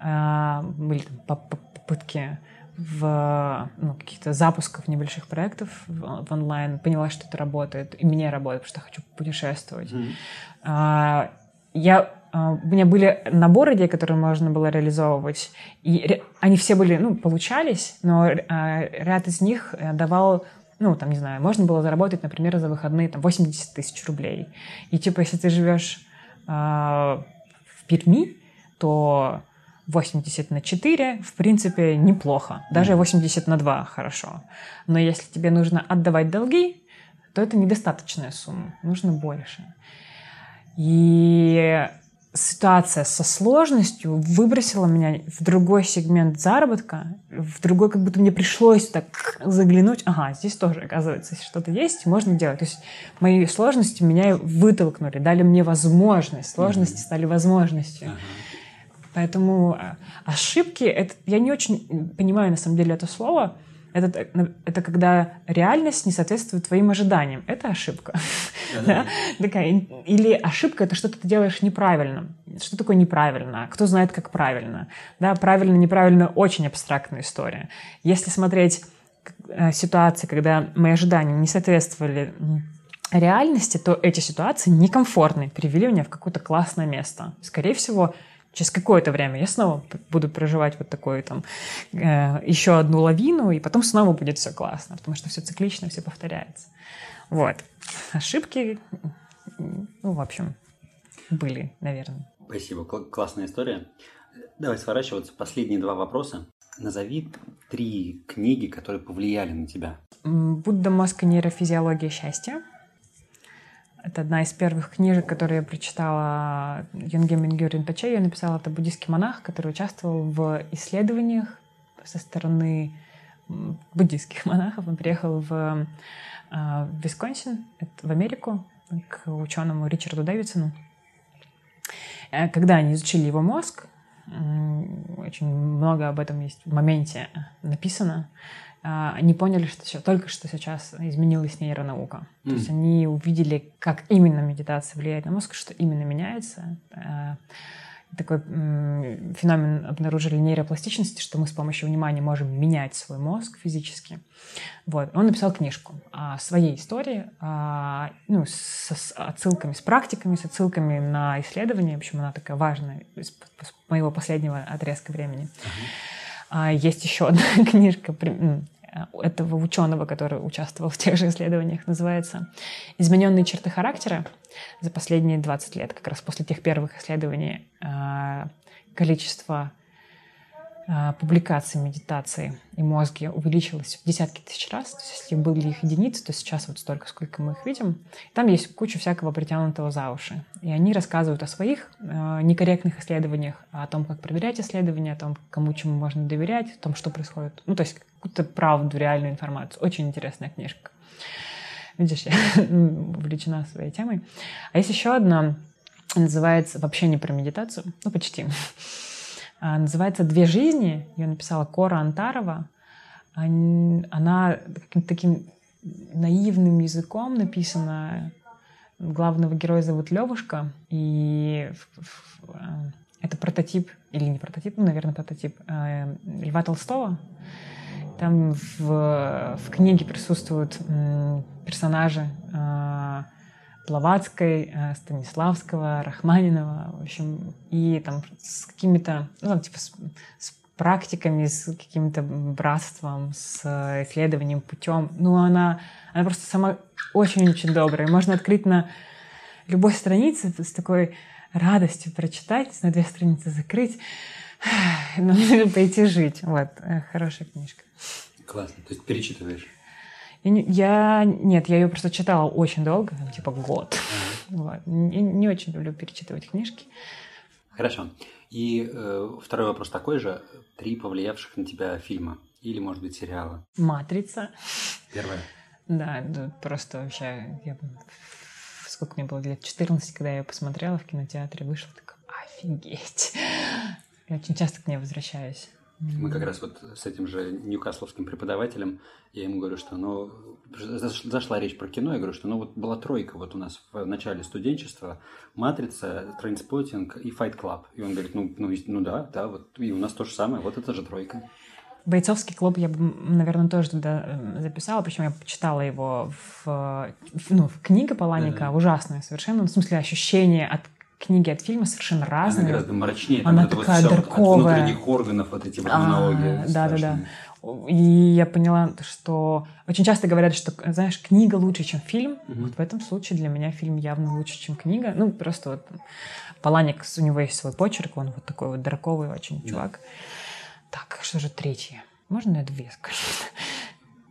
А, были попытки в ну, каких-то запусков небольших проектов в, в онлайн, поняла, что это работает, и мне работает, потому что хочу путешествовать. Mm-hmm. Я у меня были наборы идей, которые можно было реализовывать, и они все были, ну, получались, но а, ряд из них э, давал ну, там, не знаю, можно было заработать, например, за выходные там 80 тысяч рублей. И типа, если ты живешь э, в Перми, то 80 на 4, в принципе, неплохо. Даже 80 на 2 хорошо. Но если тебе нужно отдавать долги, то это недостаточная сумма. Нужно больше. И ситуация со сложностью выбросила меня в другой сегмент заработка, в другой, как будто мне пришлось так заглянуть, ага, здесь тоже, оказывается, что-то есть, можно делать. То есть мои сложности меня вытолкнули, дали мне возможность, сложности mm-hmm. стали возможностью. Uh-huh. Поэтому а, ошибки, это, я не очень понимаю на самом деле это слово, это, это когда реальность не соответствует твоим ожиданиям. Это ошибка. Да, Такая, или ошибка — это что-то ты делаешь неправильно. Что такое неправильно? Кто знает, как правильно? Да, правильно, неправильно — очень абстрактная история. Если смотреть э, ситуации, когда мои ожидания не соответствовали реальности, то эти ситуации некомфортные, привели меня в какое-то классное место. Скорее всего, через какое-то время я снова буду проживать вот такую там э, еще одну лавину, и потом снова будет все классно, потому что все циклично, все повторяется. Вот. Ошибки, ну, в общем, были, наверное. Спасибо. Классная история. Давай сворачиваться. Последние два вопроса. Назови три книги, которые повлияли на тебя. «Будда, мозг и нейрофизиология счастья». Это одна из первых книжек, которые я прочитала Юнге Мингю Ринпоче. Я написала это буддийский монах, который участвовал в исследованиях со стороны буддийских <laughs> монахов. Он приехал в, а, в Висконсин, в Америку, к ученому Ричарду Дэвидсону. Э, когда они изучили его мозг, очень много об этом есть в моменте написано, а, они поняли, что только что сейчас изменилась нейронаука. Mm. То есть они увидели, как именно медитация влияет на мозг, что именно меняется. А, такой феномен обнаружили нейропластичности, что мы с помощью внимания можем менять свой мозг физически. Вот. Он написал книжку о своей истории, а, ну, с отсылками, с практиками, с отсылками на исследования. В общем, она такая важная из моего последнего отрезка времени. Uh-huh. А есть еще одна <laughs> книжка этого ученого, который участвовал в тех же исследованиях, называется «Измененные черты характера» за последние 20 лет, как раз после тех первых исследований а, количество публикаций медитации и мозги увеличилось в десятки тысяч раз. То есть если были их единицы, то сейчас вот столько, сколько мы их видим. Там есть куча всякого притянутого за уши. И они рассказывают о своих э, некорректных исследованиях, о том, как проверять исследования, о том, кому чему можно доверять, о том, что происходит. Ну, то есть какую-то правду, реальную информацию. Очень интересная книжка. Видишь, я <laughs> увлечена своей темой. А есть еще одна, называется вообще не про медитацию, ну, почти. А, называется «Две жизни». Ее написала Кора Антарова. Она каким-то таким наивным языком написана. Главного героя зовут Левушка. И а, это прототип, или не прототип, ну, наверное, прототип э, Льва Толстого. Там в, в книге присутствуют персонажи э, Блаватской, э, Станиславского, Рахманинова, в общем, и там с какими-то, ну, там, типа, с, с практиками, с каким-то братством, с исследованием путем. Ну, она, она просто сама очень-очень добрая. Можно открыть на любой странице с такой радостью прочитать, на две страницы закрыть, <sighs> ну, <laughs> пойти жить. Вот, э, хорошая книжка. Классно. То есть перечитываешь? Я, не, я нет, я ее просто читала очень долго, типа год. Mm-hmm. Вот. Не, не очень люблю перечитывать книжки. Хорошо. И э, второй вопрос такой же. Три повлиявших на тебя фильма или, может быть, сериала? «Матрица». Первое. Да, просто вообще... Я, сколько мне было лет? 14, когда я ее посмотрела в кинотеатре, вышла, такая, офигеть. Я очень часто к ней возвращаюсь. Мы как раз вот с этим же ньюкасловским преподавателем, я ему говорю, что ну, зашла речь про кино, я говорю, что ну вот была тройка вот у нас в начале студенчества, «Матрица», «Trainspotting» и «Fight Club». И он говорит, ну, ну, ну да, да, вот и у нас то же самое, вот это же тройка. Бойцовский клуб я бы, наверное, тоже туда э, записала, причем я почитала его в, ну, в книга Паланика, mm-hmm. ужасная совершенно, ну, в смысле ощущение от книги от фильма совершенно разные. Она гораздо мрачнее. Она такая вот дарковая. От внутренних органов вот эти вот монологи. Да, да, да. И я поняла, что очень часто говорят, что, знаешь, книга лучше, чем фильм. Угу. Вот в этом случае для меня фильм явно лучше, чем книга. Ну, просто вот Паланик, у него есть свой почерк, он вот такой вот дарковый очень чувак. Да. Так, что же третье? Можно я две скажу?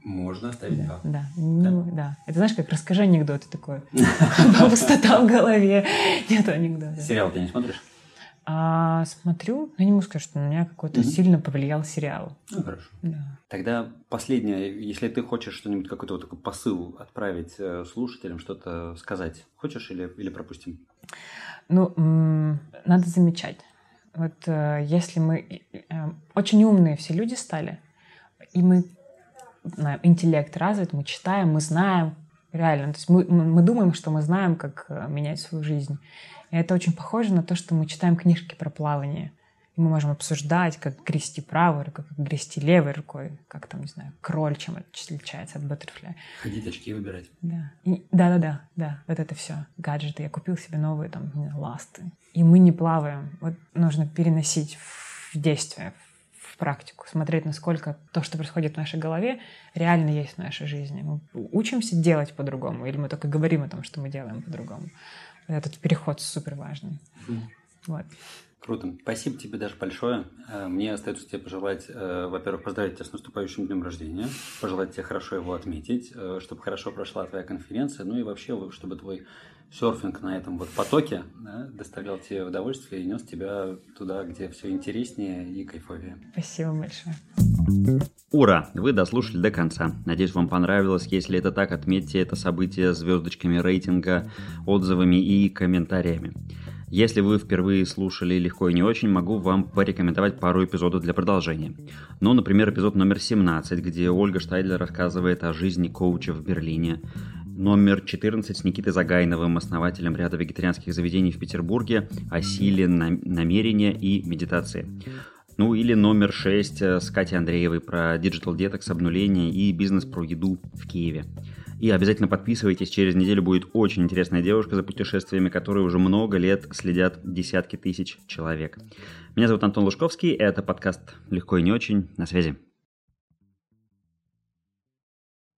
Можно оставить да. Да. Ну, да. да. Это знаешь, как расскажи анекдот такой. <laughs> Пустота в голове. Нет анекдота. Сериал ты не смотришь? А, смотрю, но не могу сказать, что на меня какой-то сильно повлиял сериал. Ну, хорошо. Да. Тогда последнее, если ты хочешь что-нибудь, какой-то вот такой посыл отправить э, слушателям, что-то сказать, хочешь или, или пропустим? Ну, надо замечать. Вот э, если мы... Э, очень умные все люди стали, и мы интеллект развит, мы читаем, мы знаем, реально. То есть мы, мы думаем, что мы знаем, как э, менять свою жизнь. И это очень похоже на то, что мы читаем книжки про плавание. И мы можем обсуждать, как грести правой рукой, как грести левой рукой, как там, не знаю, кроль чем отличается от баттерфляя. Ходить очки выбирать. Да. Да-да-да, да. Вот это все. Гаджеты. Я купил себе новые там ласты. И мы не плаваем. Вот нужно переносить в действие, практику, смотреть, насколько то, что происходит в нашей голове, реально есть в нашей жизни. Мы учимся делать по-другому, или мы только говорим о том, что мы делаем по-другому. Этот переход супер важный. Mm. Вот. Круто. Спасибо тебе даже большое. Э, мне остается тебе пожелать, э, во-первых, поздравить тебя с наступающим днем рождения, пожелать тебе хорошо его отметить, э, чтобы хорошо прошла твоя конференция, ну и вообще, чтобы твой серфинг на этом вот потоке да, доставлял тебе удовольствие и нес тебя туда, где все интереснее и кайфовее. Спасибо большое. Ура! Вы дослушали до конца. Надеюсь, вам понравилось. Если это так, отметьте это событие звездочками рейтинга, отзывами и комментариями. Если вы впервые слушали легко и не очень, могу вам порекомендовать пару эпизодов для продолжения. Ну, например, эпизод номер 17, где Ольга Штайдлер рассказывает о жизни коуча в Берлине, номер 14 с Никитой Загайновым, основателем ряда вегетарианских заведений в Петербурге, о силе намерения и медитации. Ну или номер 6 э, с Катей Андреевой про Digital Detox, обнуление и бизнес про еду в Киеве. И обязательно подписывайтесь, через неделю будет очень интересная девушка за путешествиями, которые уже много лет следят десятки тысяч человек. Меня зовут Антон Лужковский, это подкаст «Легко и не очень». На связи.